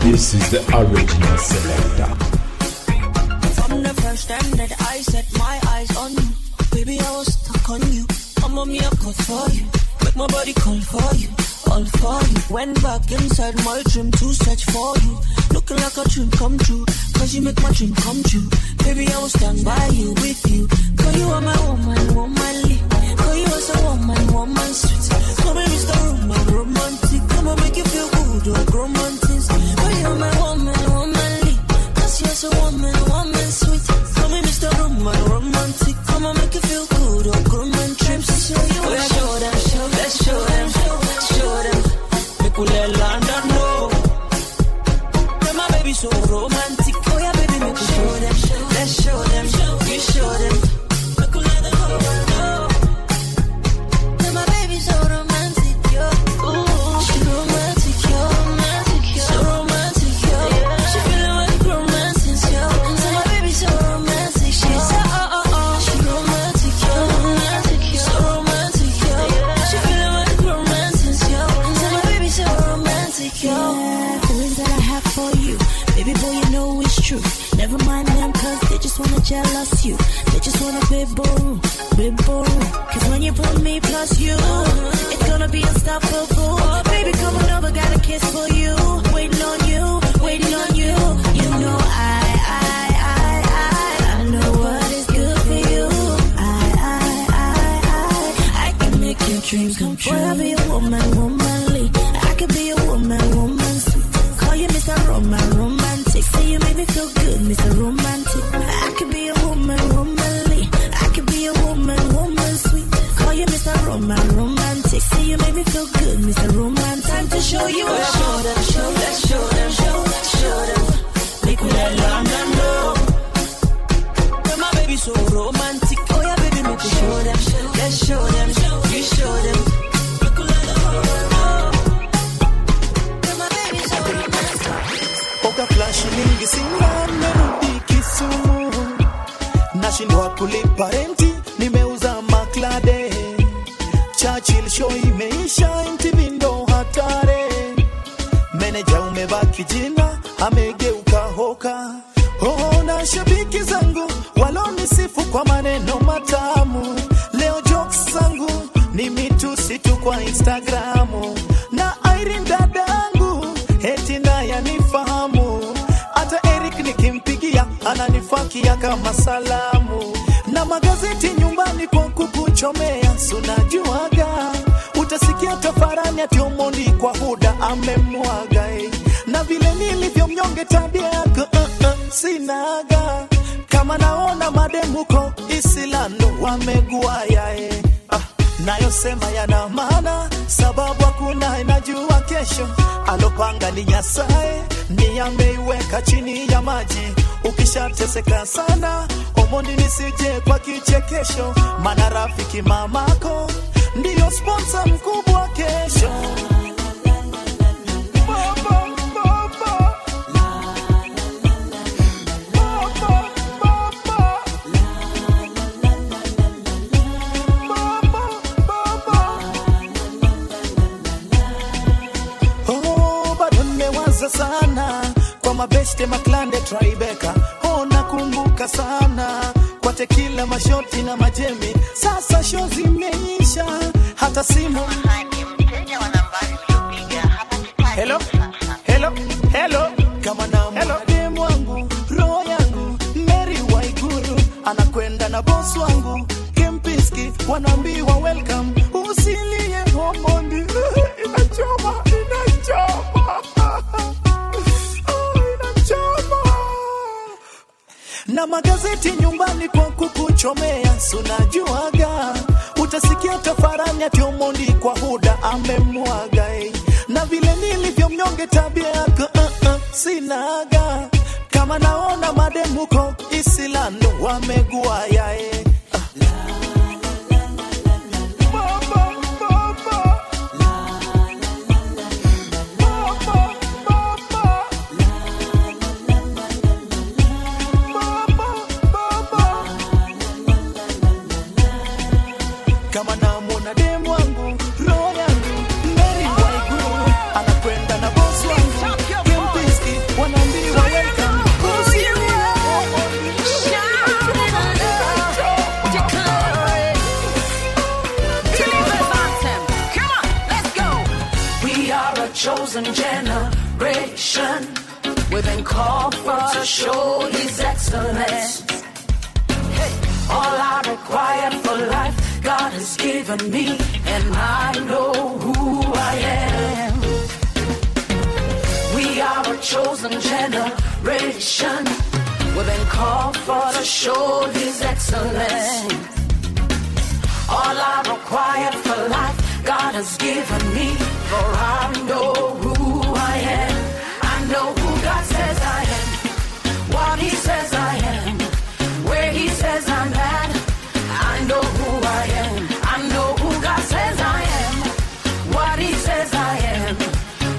This is the original selector. From the first time that I set my eyes on mommy, I cut for you. Make my body call for you, all for you. Went back inside my dream to search for you. Looking like a dream come true, cause you make my dream come true. Baby, I will stand by you, with you. Cause you are my woman, womanly. Cause you are so woman, woman sweet. Come and Mr. Roman, romantic. Come on make you feel good, or romantic. Cause you are my woman, womanly. Cause you are so woman, woman sweet. Come and Mr. Roman, romantic. jealous you. They just want a be boo, be boo. Cause when you put me plus you. niliteseka sana, Omondi nisije kwa kichekesho, mana rafiki mamako. Ndiyo sponsor mkubwa. has given me. For I know who I am. I know who God says I am. What He says I am. Where He says I'm at. I know who I am. I know who God says I am. What He says I am.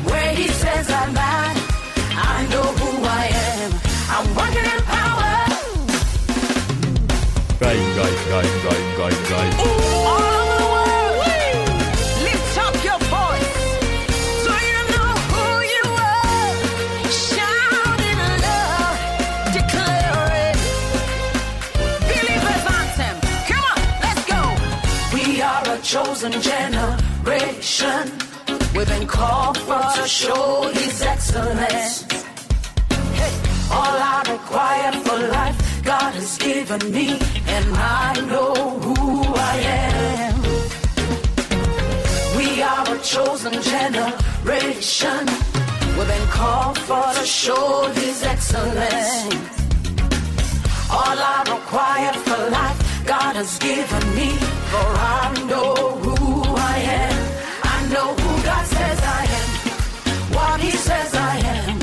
Where He says I'm at. I know who I am. I'm working in power. Geil, geil, geil, geil, geil, geil. call for to show His excellence. Hey, all I require for life, God has given me, and I know who I am. We are a chosen generation. We've been called for to show His excellence. All I require for life. God has given me, for I know who I am. I know God says I am, what He says I am.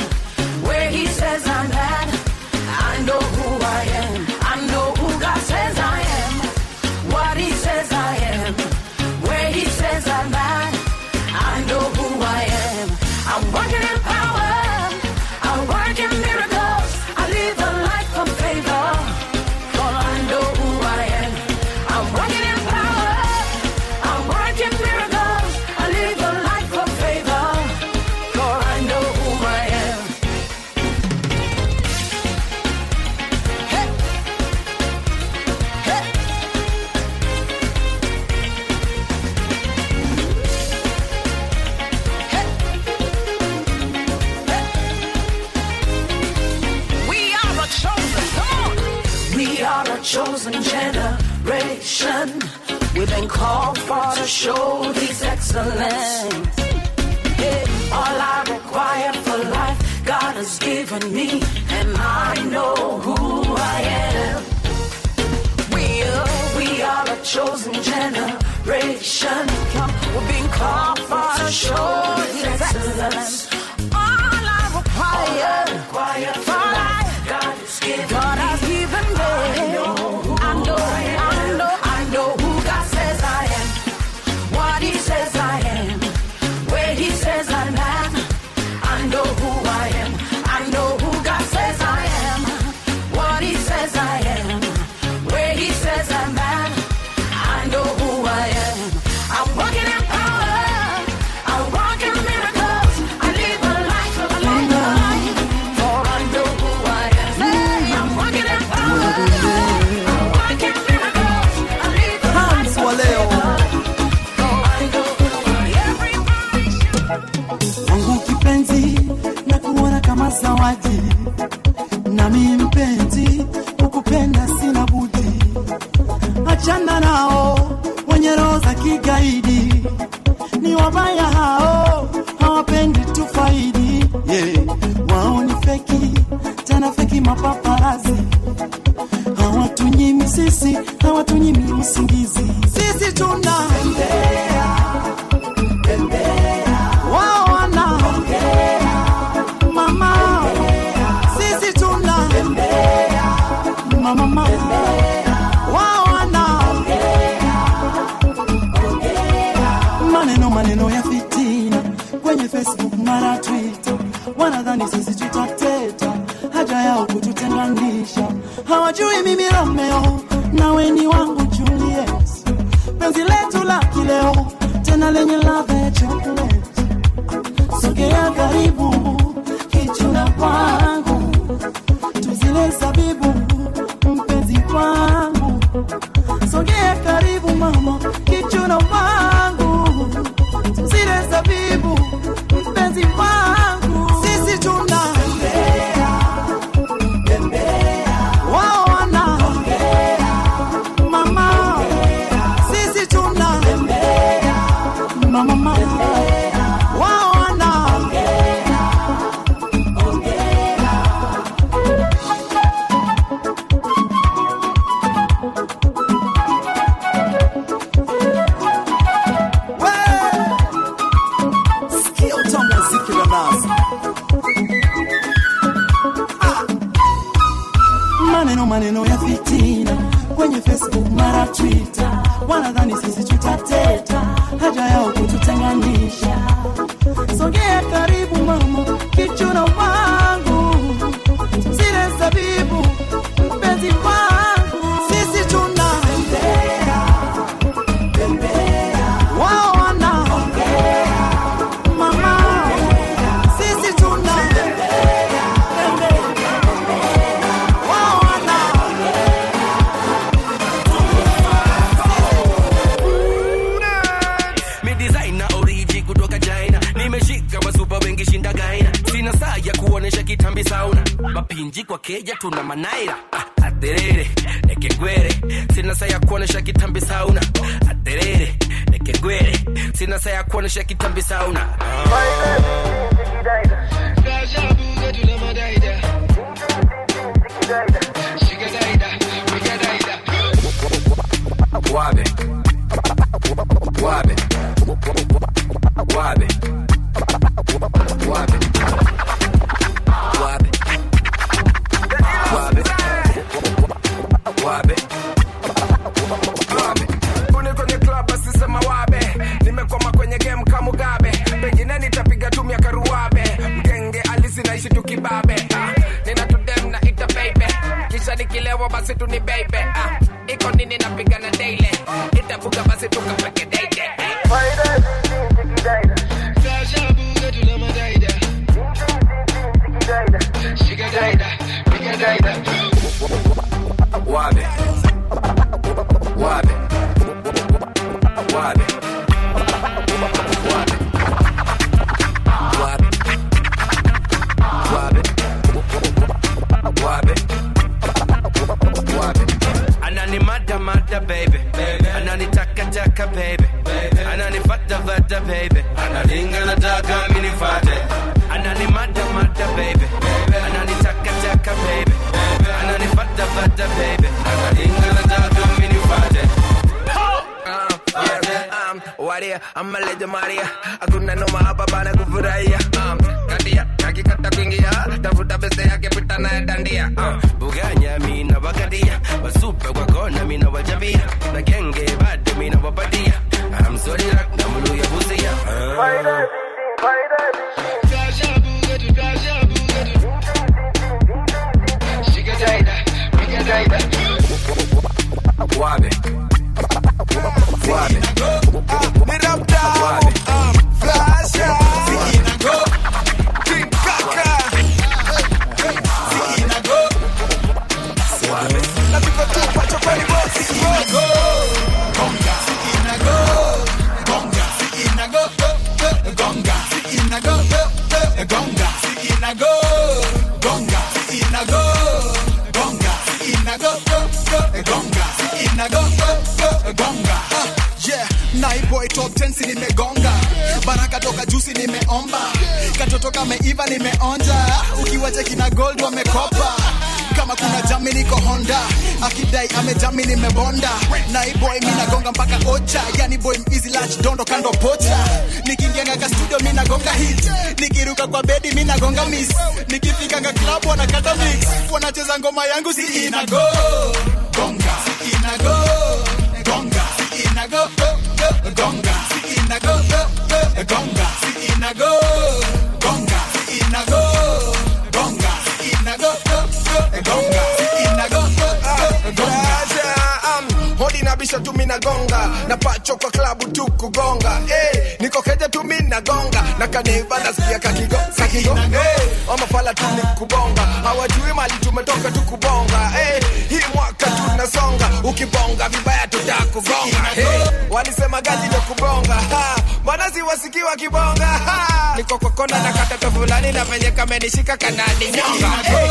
ought to show these excellence. All I require for life, God has given me, and I know who I am. We are, we are a chosen generation. We're being called for to show these excellence. All I require, All I require for life, God has given me. kitambisa una aterere nekengwere sina saa kuonesha kitambisa una Wabe. Wabe. Wabe. Wabe. Wabe. Wabe. Wabe. sawa basi tunibebe ah, iko nini napigana daily? Itavuka basi tukapeke date faida medicine, can't deny the.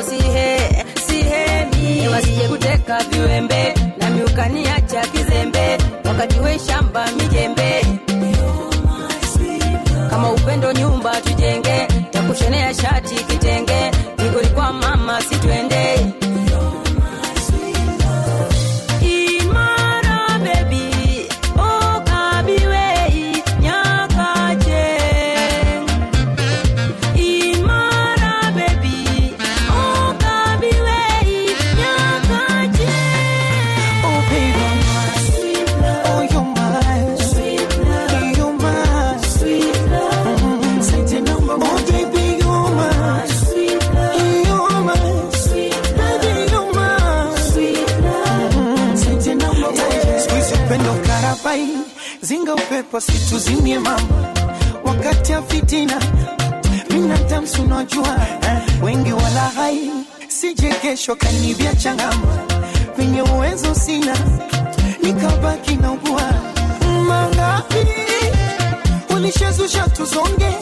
yako sihe sihemi, wasije kuteka viwembe na miukaniacha kizembe, wakati we shamba mijembe. Kama upendo nyumba tujenge, takushenea shati basi tuzimie mama, wakati ya fitina binadamu unajua. Wengi wala hai sije kesho kanivya changama venye uwezo sina nikabaki na ugua mangapi ulishazusha tuzonge.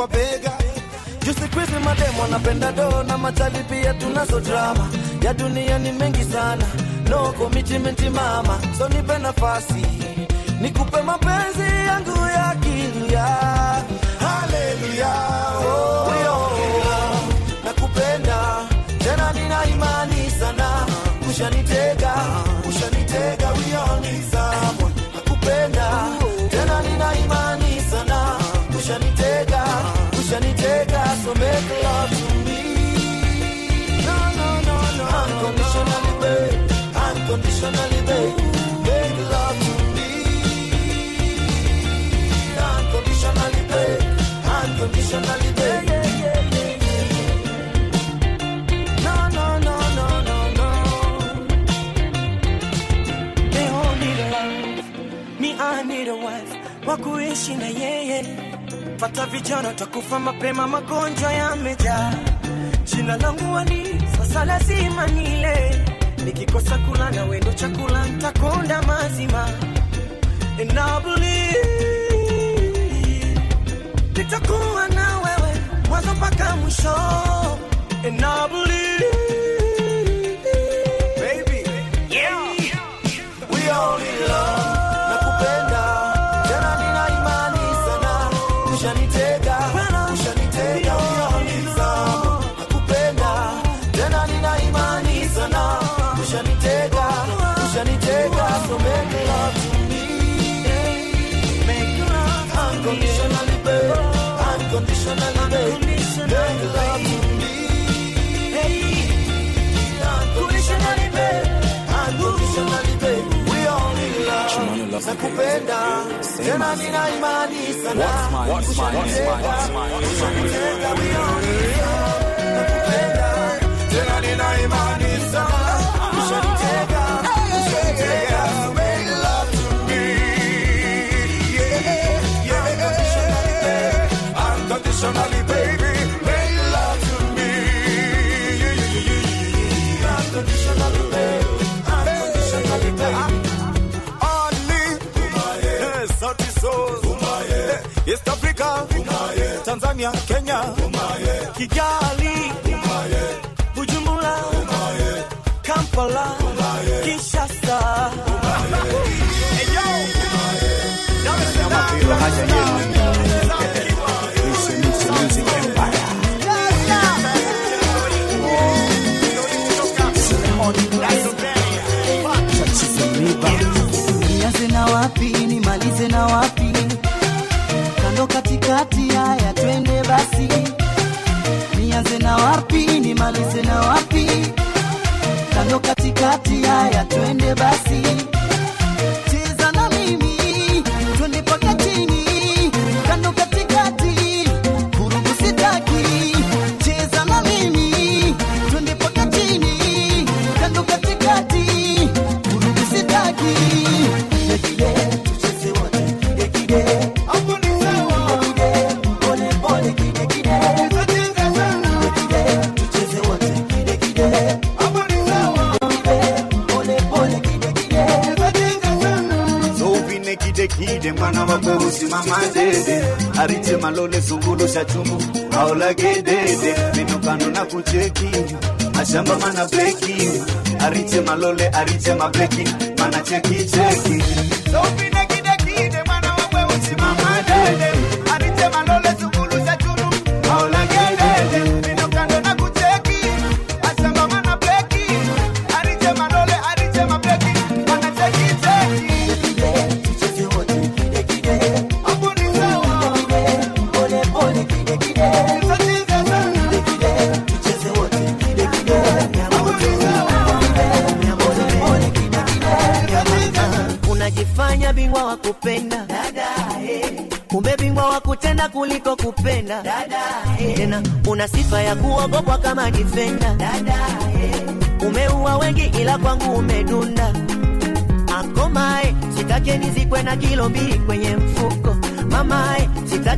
kwa bega. Juu mademo anapenda do na matali pia tunazo drama. Ya dunia ni mengi sana. No commitment mama. So nipe nafasi. Nikupe mapenzi. wakuishi na yeye pata vijana takufa mapema, magonjwa yamejaa. Jina langu wani sasa, lazima nile, nikikosa kula na wendo chakula ntakonda mazima. And I believe nitakuwa na wewe mwanzo mpaka mwisho. Nakupenda. Tena, nina imani sana, ushanitega, Kigali, Bujumbura, Kampala, Kinshasa. nianze а ведь я могли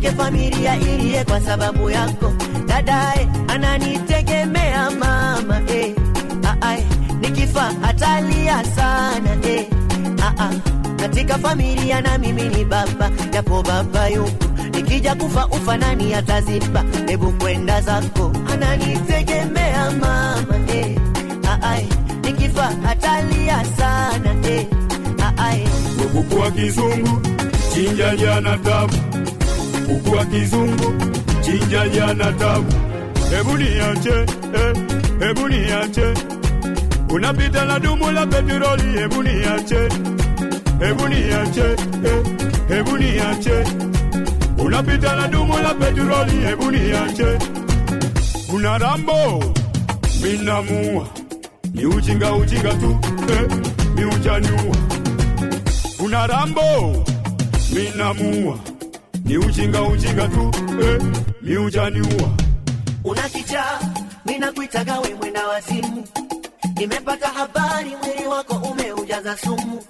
sitake familia iliye kwa sababu yako dadae ananitegemea mama eh. Aae, nikifa atalia sana eh. Aa, katika familia na mimi ni baba japo baba yuko nikija kufa ufa nani ataziba hebu kwenda zako ananitegemea mama eh. Aae, nikifa atalia sana eh. Aae, kuku wa kizungu chinja jana tabu, kuku wa kizungu chinja jana tabu. Hebu niache, eh, hebu niache, unapita na dumu la petroli. Hebu niache, hebu niache, eh, hebu niache, unapita na dumu la petroli. Hebu niache, kuna Rambo minamua, ni ujinga ujinga tu, eh, ni ujaniua kuna Rambo minamua, ni ujinga ujinga tu eh, mi ujaniua. Unakichaa minakuitaga we mwenda wazimu nimepata habari mwili wako umeujaza sumu.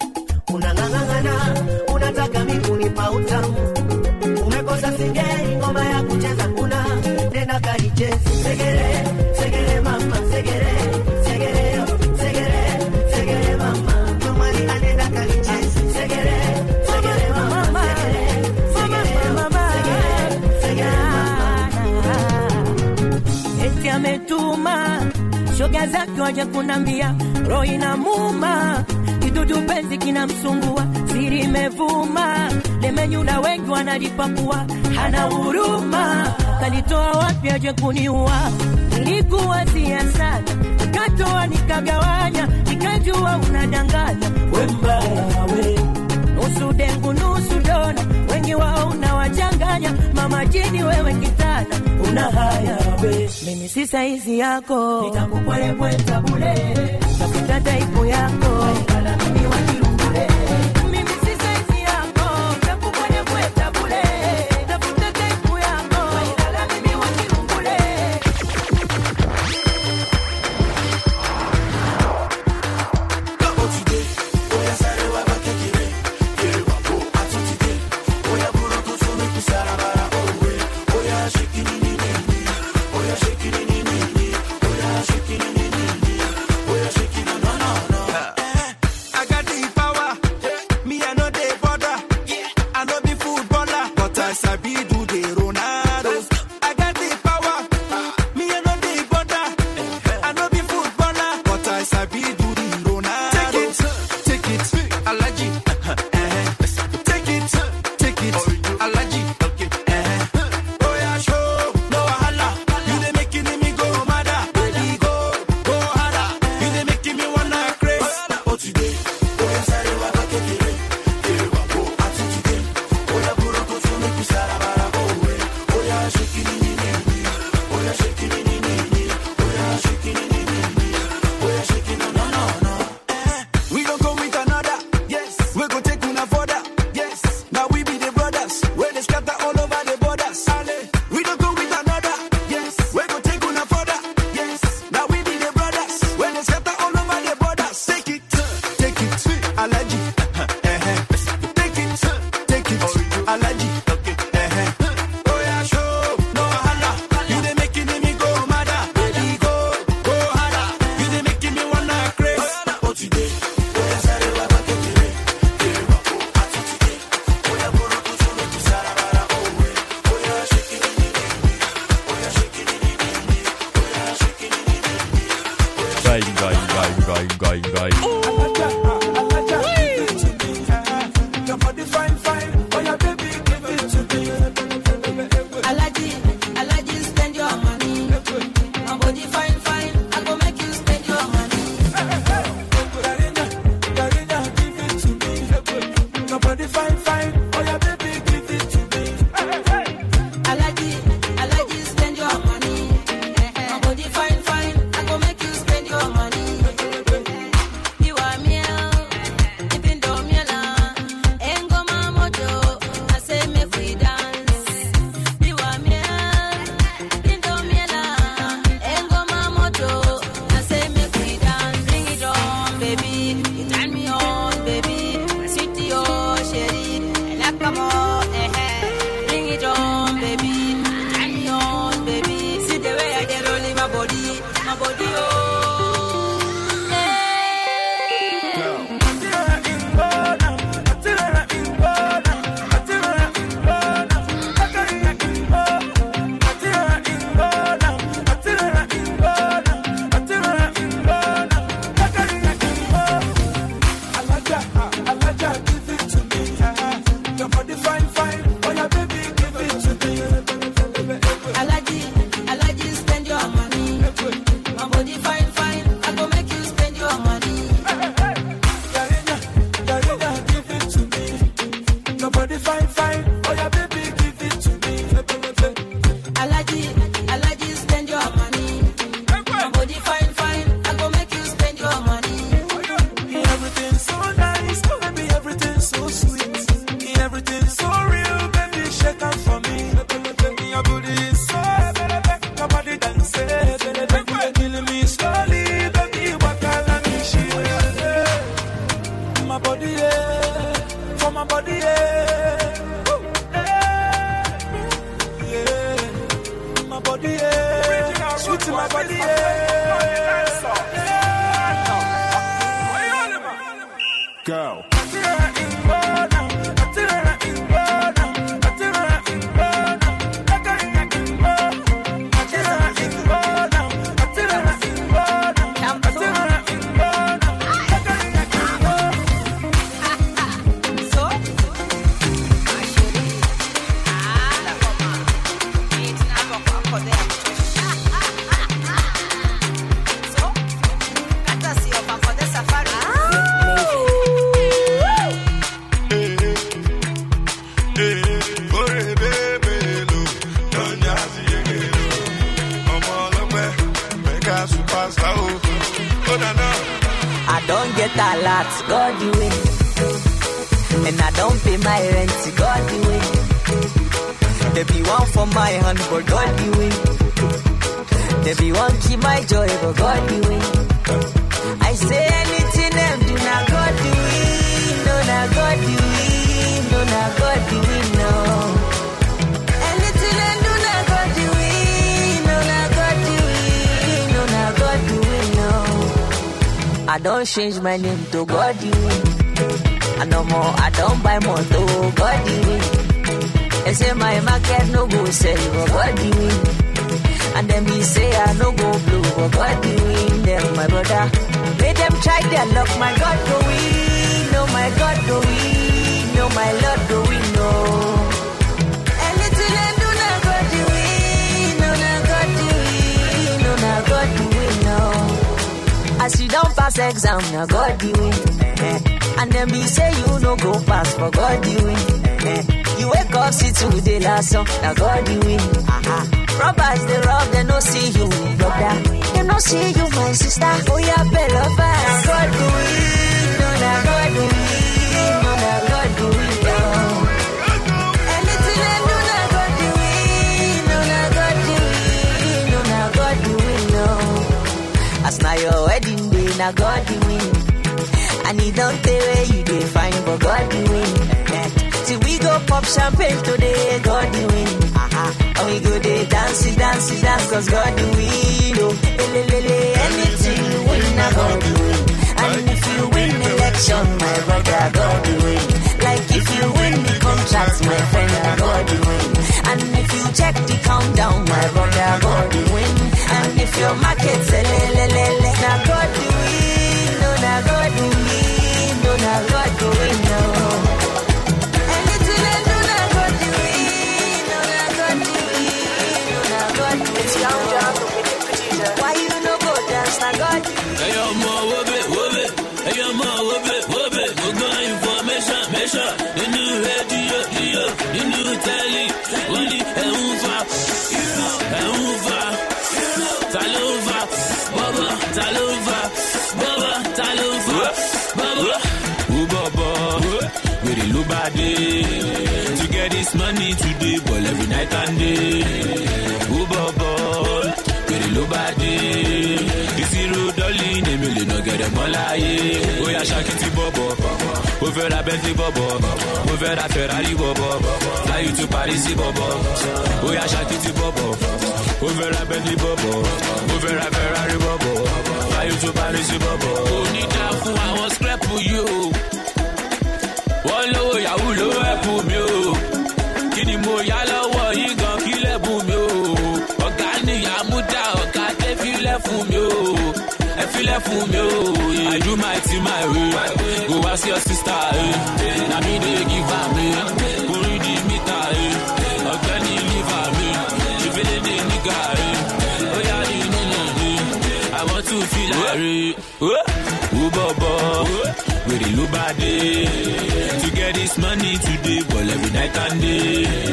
Unang'ang'ang'ana unataka mi kunipa utamu. Umekosa singeli ngoma ya kucheza kuna nena kanichezi segele Tabia zake waja kunambia, roho inamuma, kidudu penzi kinamsumbua, siri imevuma, lemenyula wengi wanajipakua, hana huruma, kalitoa wapi aje kuniua? Nilikuwa siasa nikatoa nikagawanya, nikajua unadanganya, we mbaya we, nusu dengu nusu dona ukiwa unawachanganya mama jini, wewe kitana una haya we, mimi si saizi yako, nitakupwepwe tabule tafuta taipu yako. Change my name to God the way. I no more, I don't buy more to God the way. They say my market no go sell, but God the way. And then me say I no go blue, but God the them, my brother. Let them try their luck, my God go win, no my God go Don't pass exam, now God the win. And then me say you no go pass, but God the win. You wake up, see today last song, now God the win. Uh-huh. Robbers they rob, they no see you, brother. They no see you, my sister. Oh yeah, better fast. God do it, no na God do it, no na God do it. no. Anything I do, na God do it, no na God do it, no na God do it, no. As na your wedding day, na God do it. And he don't tell where you dey find, but God do win. Eh. See we go pop champagne today, God do win. Uh-huh. And we go dey dance, dance, dance, cause God do win. Oh, elelele, anything you win, na God do it. And if you win the election, my brother, God do win. Like if you win the contract, my friend, God do win. And if you check the countdown, my brother, God do win. And if your market say le le le le, na God it. Do it. No, na God do it. Dé. To get this money today, ball every night and day. Wú bọ̀bọ̀, wèrè ló bá dé. ìṣirò dọ́lì ní mi lè nà gẹ̀rẹ̀ mọ́ láyé. ó yà ṣàkìtì bọ̀bọ̀ ó fẹ́ ra bẹ́ńtì bọ̀bọ̀ ó fẹ́ ra ferrari bọ̀bọ̀ láyé tó parí sí bọ̀bọ̀ ó yà ṣàkìtì bọ̀bọ̀ ó fẹ́ ra bẹ́ńtì bọ̀bọ̀ ó fẹ́ ra ferrari bọ̀bọ̀ láyé tó parí sí bọ̀bọ̀. onídàá fún àwọn skẹ́pù yìí ẹ filẹ̀ fún mi o i do my thing my way go ask your sister eh. na me dey give am eh. go read the meter eh. ọ̀gbẹ́ni liver mi ṣèfẹ́lẹ́ dé nígà eh. ó yá ní nílẹ̀ mi i want to feel like wú bọ̀bọ̀ wèrè ló bá dé to get this money today ball every night and day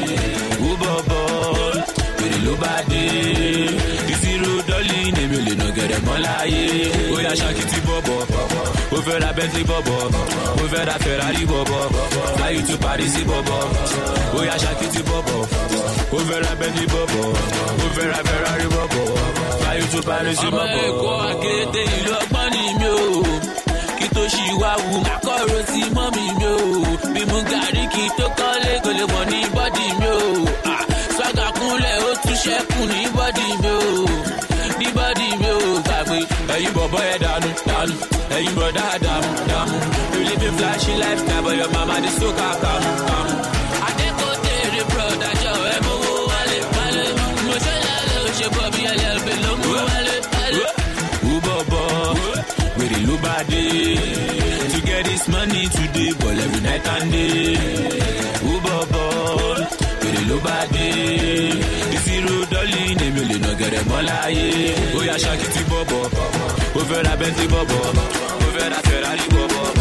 yà ṣàkìtì bọ̀bọ̀ ó fẹ́ ra bẹ́ńtì bọ̀bọ̀ ó fẹ́ ra ferrari bọ̀bọ̀ láyé tó paris bọ̀bọ̀ ó yà ṣàkìtì bọ̀bọ̀ ó fẹ́ ra bẹ́ńtì bọ̀bọ̀ ó fẹ́ ra ferrari bọ̀bọ̀ láyé tó paris ṣì wá má mọ́mì tell you, brother, Adam. Adam, You live a flashy lifestyle, but your mama the soca come, come. I you, a little bit. Ubobo, we the. To get this money today, but every night and day. Ubobo, we the lubadi ìṣirò dọ́lì ní mi lè nà gẹ̀rẹ̀ mọ́ láàyè. ó yà ṣáàkì tí bọ̀bọ̀ ó fẹ́ ra bọ̀bọ̀. Fera, Ferrari, Bobo.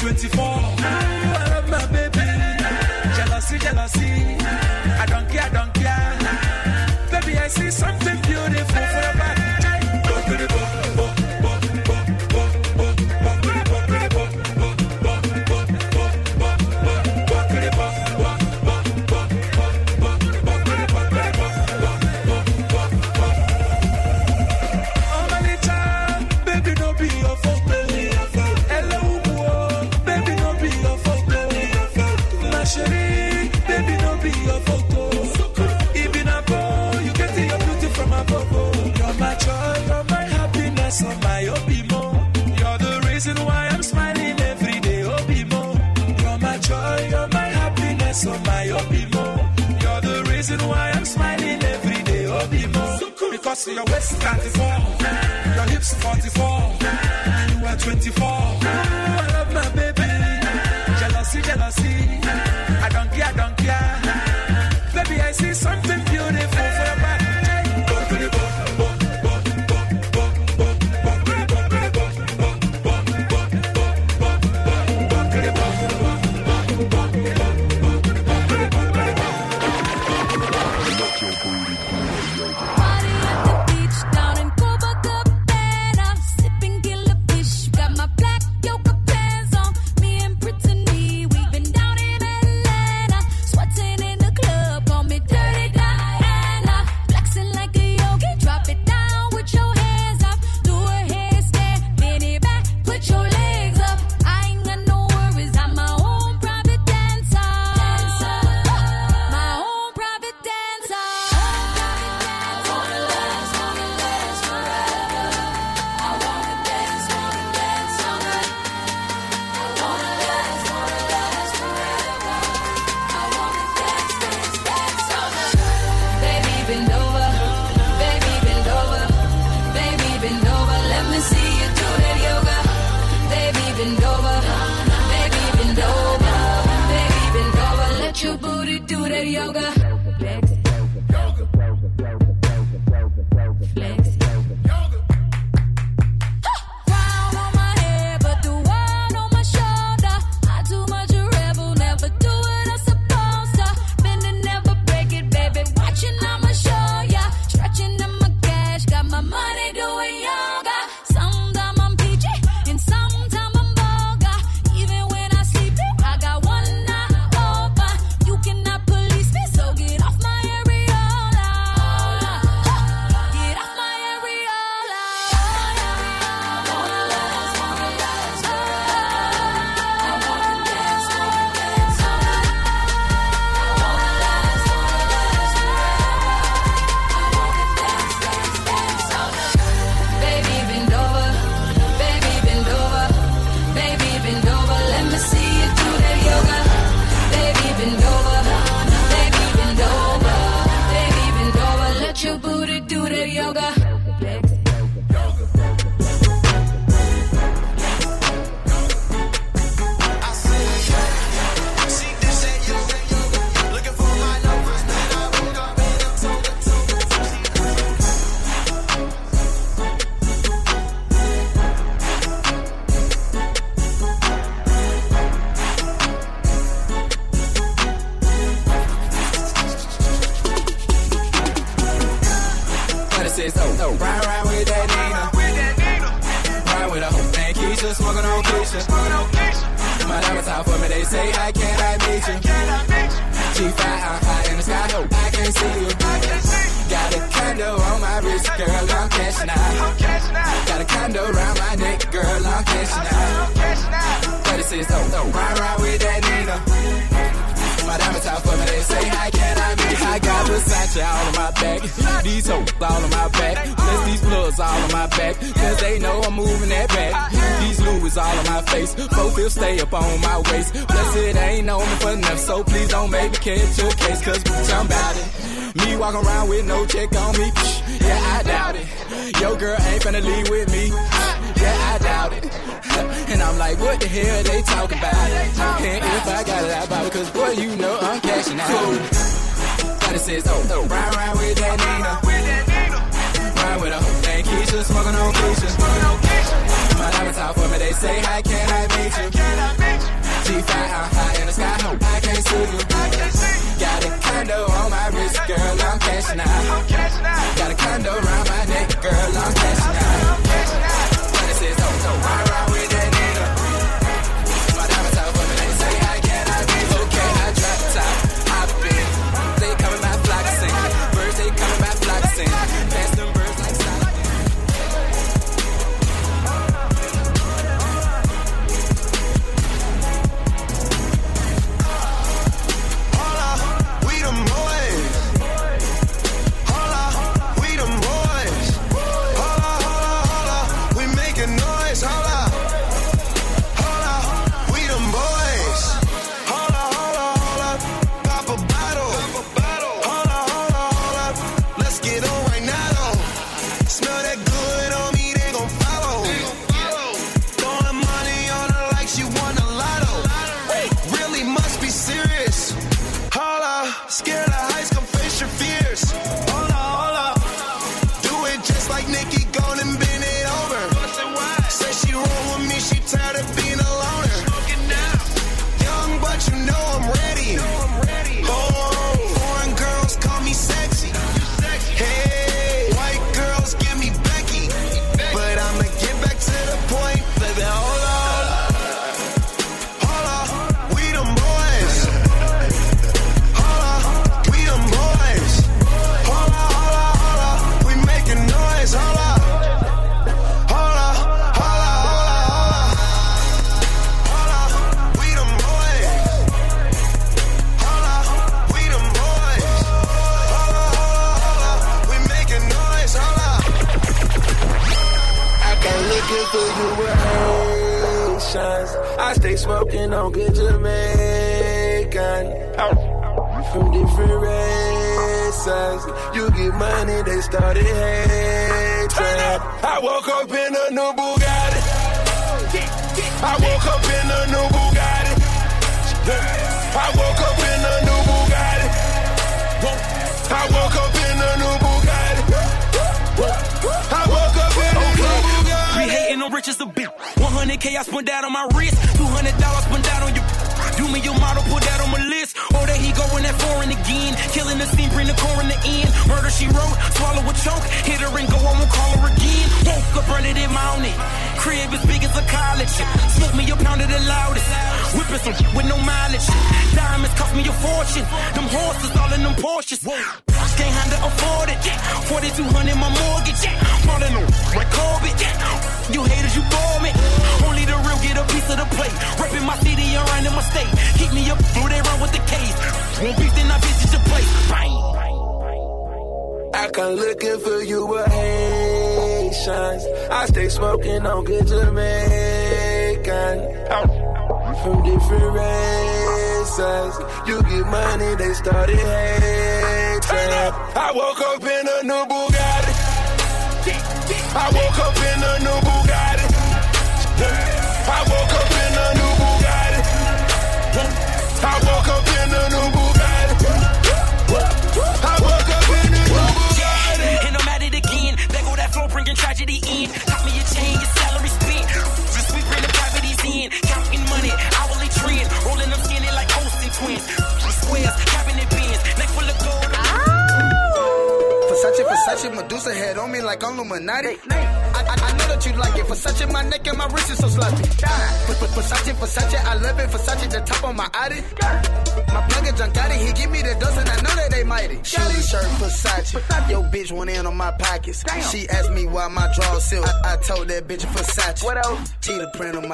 24. 34, your hips 44, you are 24.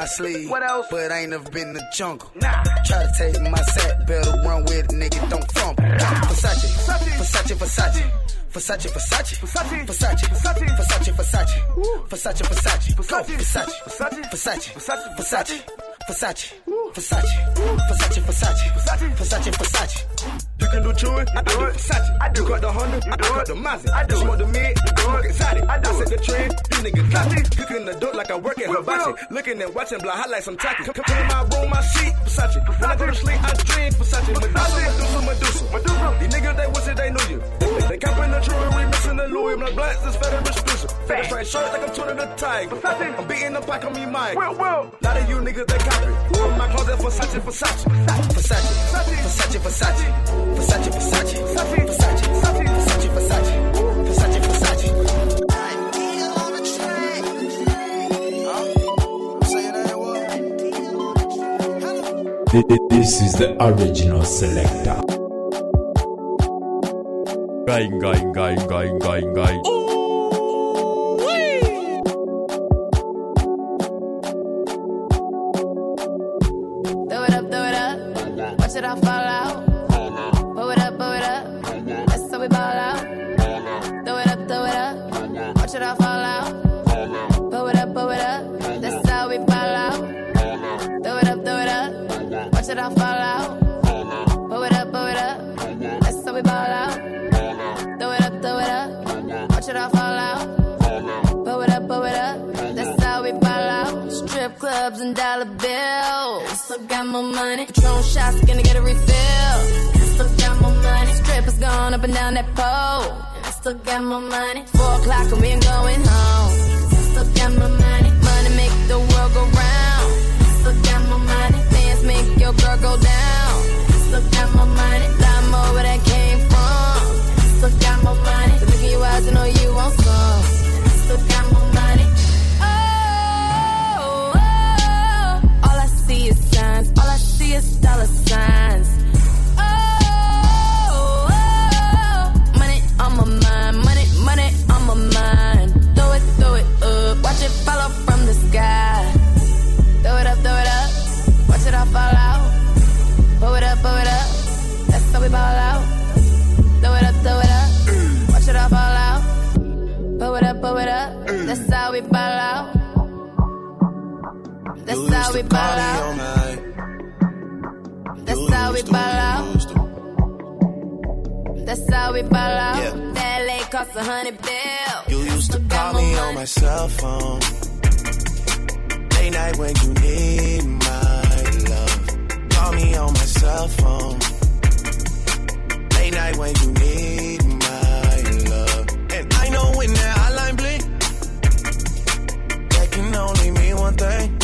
My sleeve. What else? But I ain't never been in the jungle. Nah. Try to take my sack, better run with it, nigga, don't fumble. Versace, Versace, Versace. Versace, Versace, Versace, Versace, Versace, Versace, Versace, Versace, Versace, Versace, Versace, Versace, Versace, Versace, Versace, Versace, Versace, Versace. You can do chewing, I do it. Versace, I do cut the Honda, I do cut the Mazda, I do smoke the mid, I do exotic, I do set the trend nigga clocking. Cooking the dope like I work at Hibachi. Looking and watching blind highlights, like some talking. Come, come in my room, my sheet, Versace. When I go to sleep, I dream Versace. Medusa, Medusa, Medusa. Medusa. These niggas, they wish it, they knew you. They copping the jewelry, missing the Louis. My blacks is fed and exclusive. Fed right shirt like I'm turning the tag. Versace. I'm beating the pack on me mind. Will, will. Lot of you niggas, they copy. From my closet, Versace, Versace. Versace, Versace, Versace. Versace, Versace. This is the original selector. Going, going, going, going, going, going. How we ball out. That's how we ball out. That's how we ball out. That LA cost a hundred bill. You used to call me on my cell phone. Late night when you need my love. Call me on my cell phone. Late night when you need my love. And I know when that hotline blink, that can only mean one thing.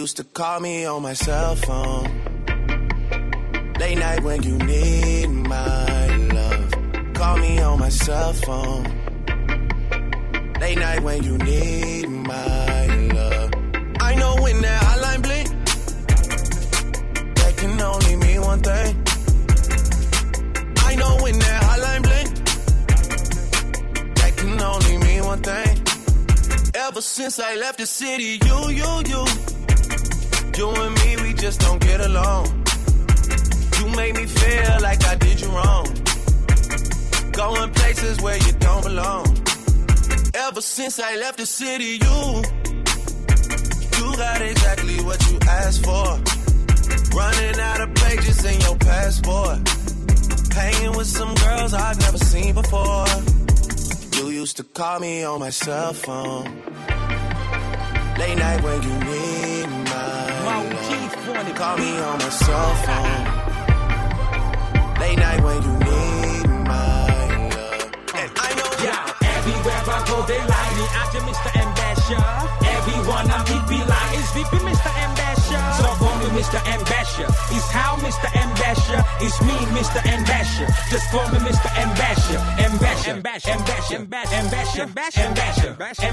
Used to call me on my cell phone. Late night when you need my love. Call me on my cell phone. Late night when you need my love. I know when that hotline bling, that can only mean one thing. I know when that hotline bling, that can only mean one thing. Ever since I left the city, you, you, you, you and me, we just don't get along. You made me feel like I did you wrong. Going places where you don't belong. Ever since I left the city, you, you got exactly what you asked for. Running out of pages in your passport. Hanging with some girls I've never seen before. You used to call me on my cell phone. Late night when you need love. Call me on my cell phone. Late night when you need my love. And I know Yeah, everywhere I go, they like me. I'm just Mr. Ambassador. Everyone I meet be like, it's VP Mr. Ambassador. So Mr. Ambassador. It's how Mr. Ambassador. It's me, Mr. Ambassador. Just call me Mr. Ambassador. Ambassador. Ambassador. Ambassador. Ambassador. Ambassador. Ambassador.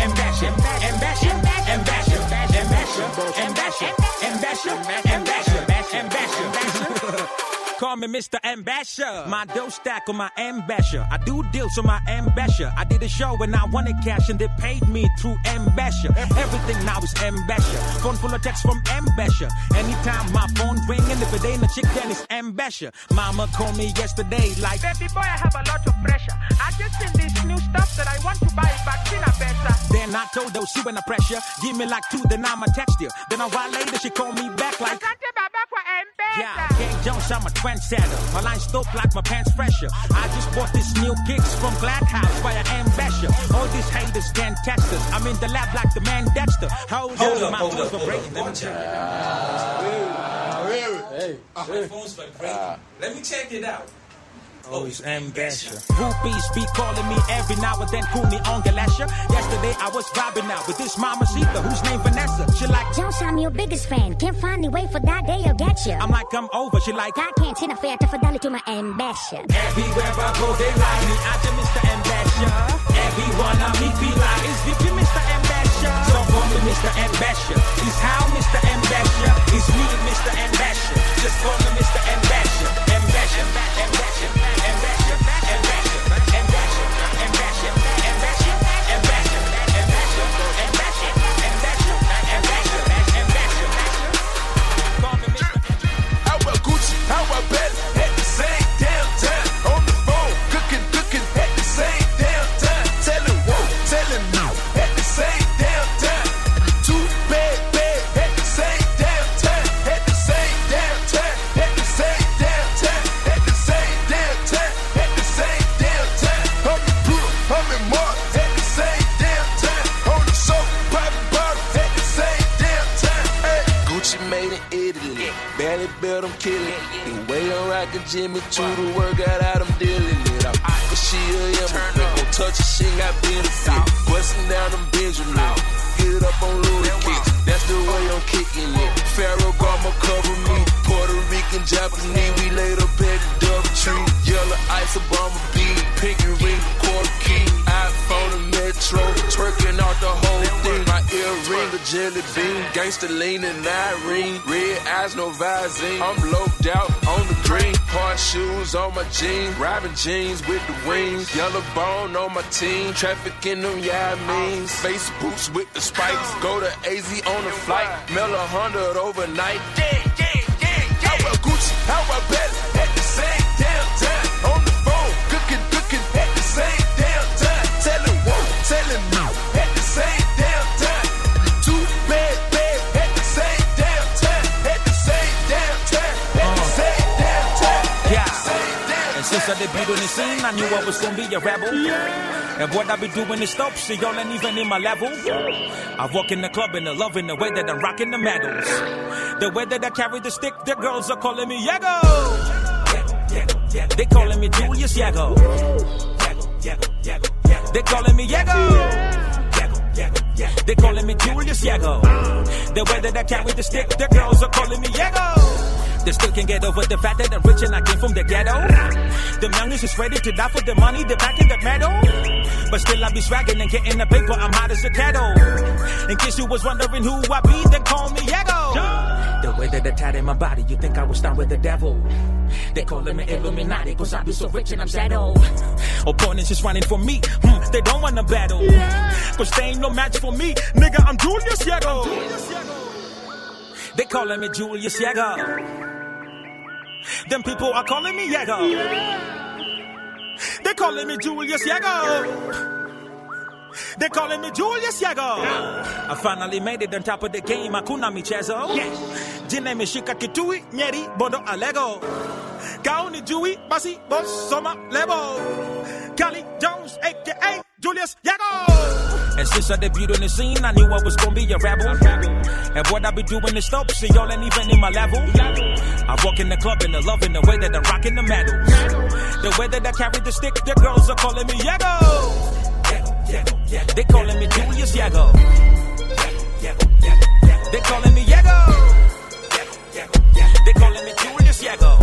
Ambassador. Ambassador. Ambassador. Ambassador. Ambassador. Ambassador. Ambassador. Ambassador. Call me Mr. Ambassador. My dough stack on my ambassador. I do deals on my ambassador. I did a show and I wanted cash and they paid me through ambassador. Everything now is ambassador. Phone full of texts from ambassador. Anytime my phone ring and if it ain't a chick, then it's ambassador. Mama called me yesterday like, Baby boy, I have a lot of pressure. I just seen this new stuff that I want to buy vaccine better. Then I told her she when the pressure. Give me like two, then I'ma text you. Then a while later she called me back like. Yeah, King Jones, I'm a trendsetter. My line's dope like my pants fresher. I just bought this new kicks from Glad House by an ambassador. All these haters can't test us. I'm in the lab like the man Dexter. Hold, Hold up, up, my hold phones up, hold vibrating. up. Let me check it Hey, my phone's vibrating. Let me check it out. Oh, he's ambassador. Groupies be calling me every now and then, call me on Galasha. Yesterday I was vibing out with this mama Sita, whose name Vanessa. She like, Jones, I'm your biggest fan. Can't find a way for that day I'll get you. I'm like, I'm over. She like, I can't send a fair to Fidel to my ambassador. Everywhere I go, they like me. I just Mr. Ambassador. Everyone I meet be like, is VP Mr. Ambassador? So call me Mr. Ambassador. It's how Mr. Ambassador. It's me, Mr. Ambassador. Just call me Mr. Ambassador match him, and match back, and. Built them killing. The way I'm rocking Jimmy to the work out I'm dealing it. I'm but she a immigrant. Don't touch her, she got benefit. Busting down them Benjamin. Get up on Louis kicks. That's the way I'm kicking it. Pharaoh Gama cover me. Puerto Rican, Japanese. We laid up at the double tree. Yellow ice, Obama beat. Pinky ring, quarter key. iPhone and Metro. Twerking out the whole thing. My earring, a jelly bean. Gangsta lean and Irene. Red eyes, no visine. I'm loped out on the green. Hard shoes on my jeans. Robbing jeans with the wings. Yellow bone on my team. Trafficking them, yeah, I mean. Face boots with the spikes. Go to AZ on the flight. Mail a hundred overnight. Yeah, yeah, yeah, yeah. How about Gucci? How about Belly? Since I debuted on the scene, I knew I was gonna be a rebel. And what I be doing is dope, so y'all ain't even in my level. I walk in the club and they're loving the way that I'm rocking the medals. The way that I carry the stick, the girls are calling me Yego. They calling me Julius Yego. They calling me Yego. They calling me Julius Yego. The way that I carry the stick, the girls are calling me Yego. They still can't get over the fact that I'm rich and I came from the ghetto. The youngest is ready to die for the money, they back in the medal. But still I be swagging and getting the paper, I'm hot as a kettle. In case you was wondering who I be, then call me Yego. The way that they tatted my body, you think I was down with the devil. They calling me Illuminati, cause I be so rich and I'm settled. Opponents is running for me, hmm, they don't wanna battle. Cause they ain't no match for me, nigga, I'm Julius Yego. They calling me Julius Yego. Them people are calling me Yego. Yeah. They calling me Julius Yego. They calling me Julius Yego. Yeah. I finally made it on top of the game. Akuna michezo. Yes. Jina imeshika kitui, nyeri, bodo alego. Gauni jui, basi, boss, soma, level. Kali Jones, a.k.a. Julius Yego. And since I debuted on the scene, I knew I was gonna be a rebel. And what I be doing is dope, see y'all ain't even in my level. I walk in the club and the love in the way that I'm rocking the medal. The way that I carry the stick, the girls are calling me Yego. They calling me Julius Yego. They calling me Yego. They calling me Julius Yego.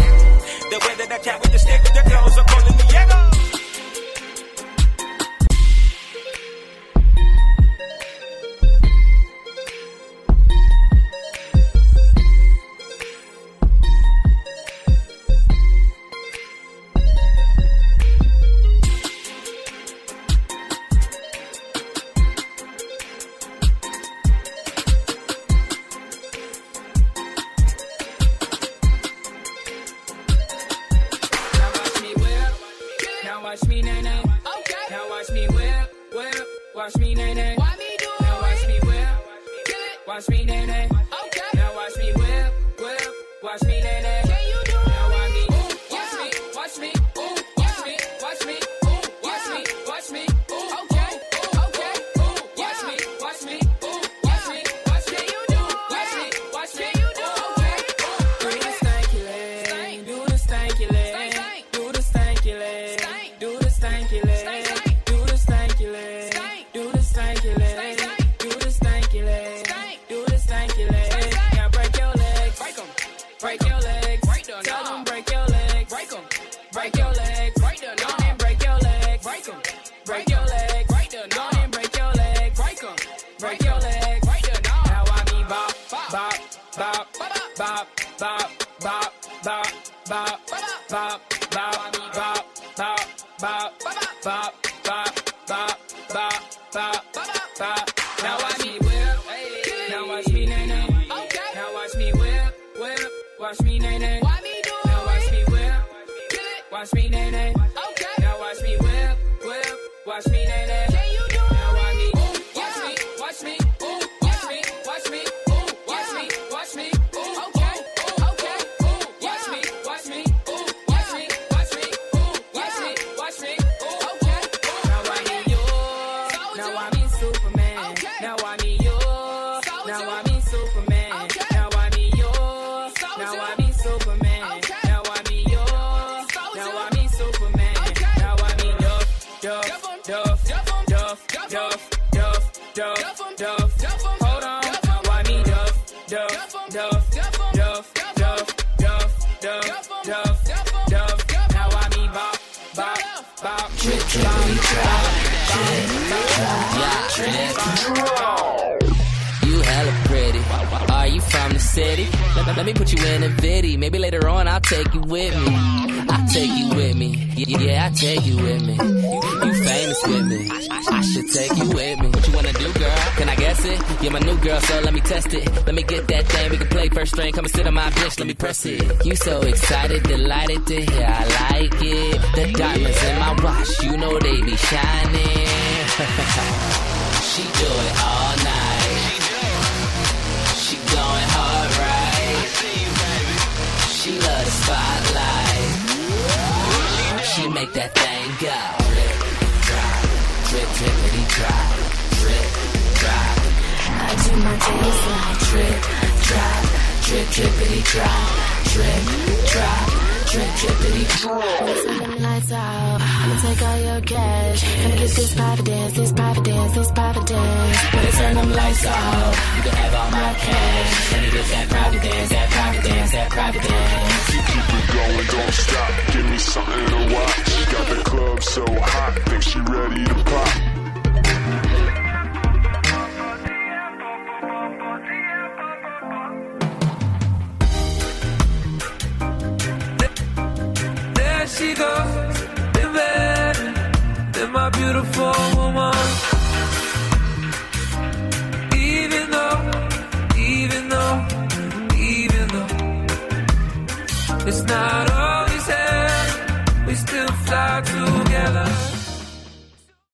The way that I carry the stick.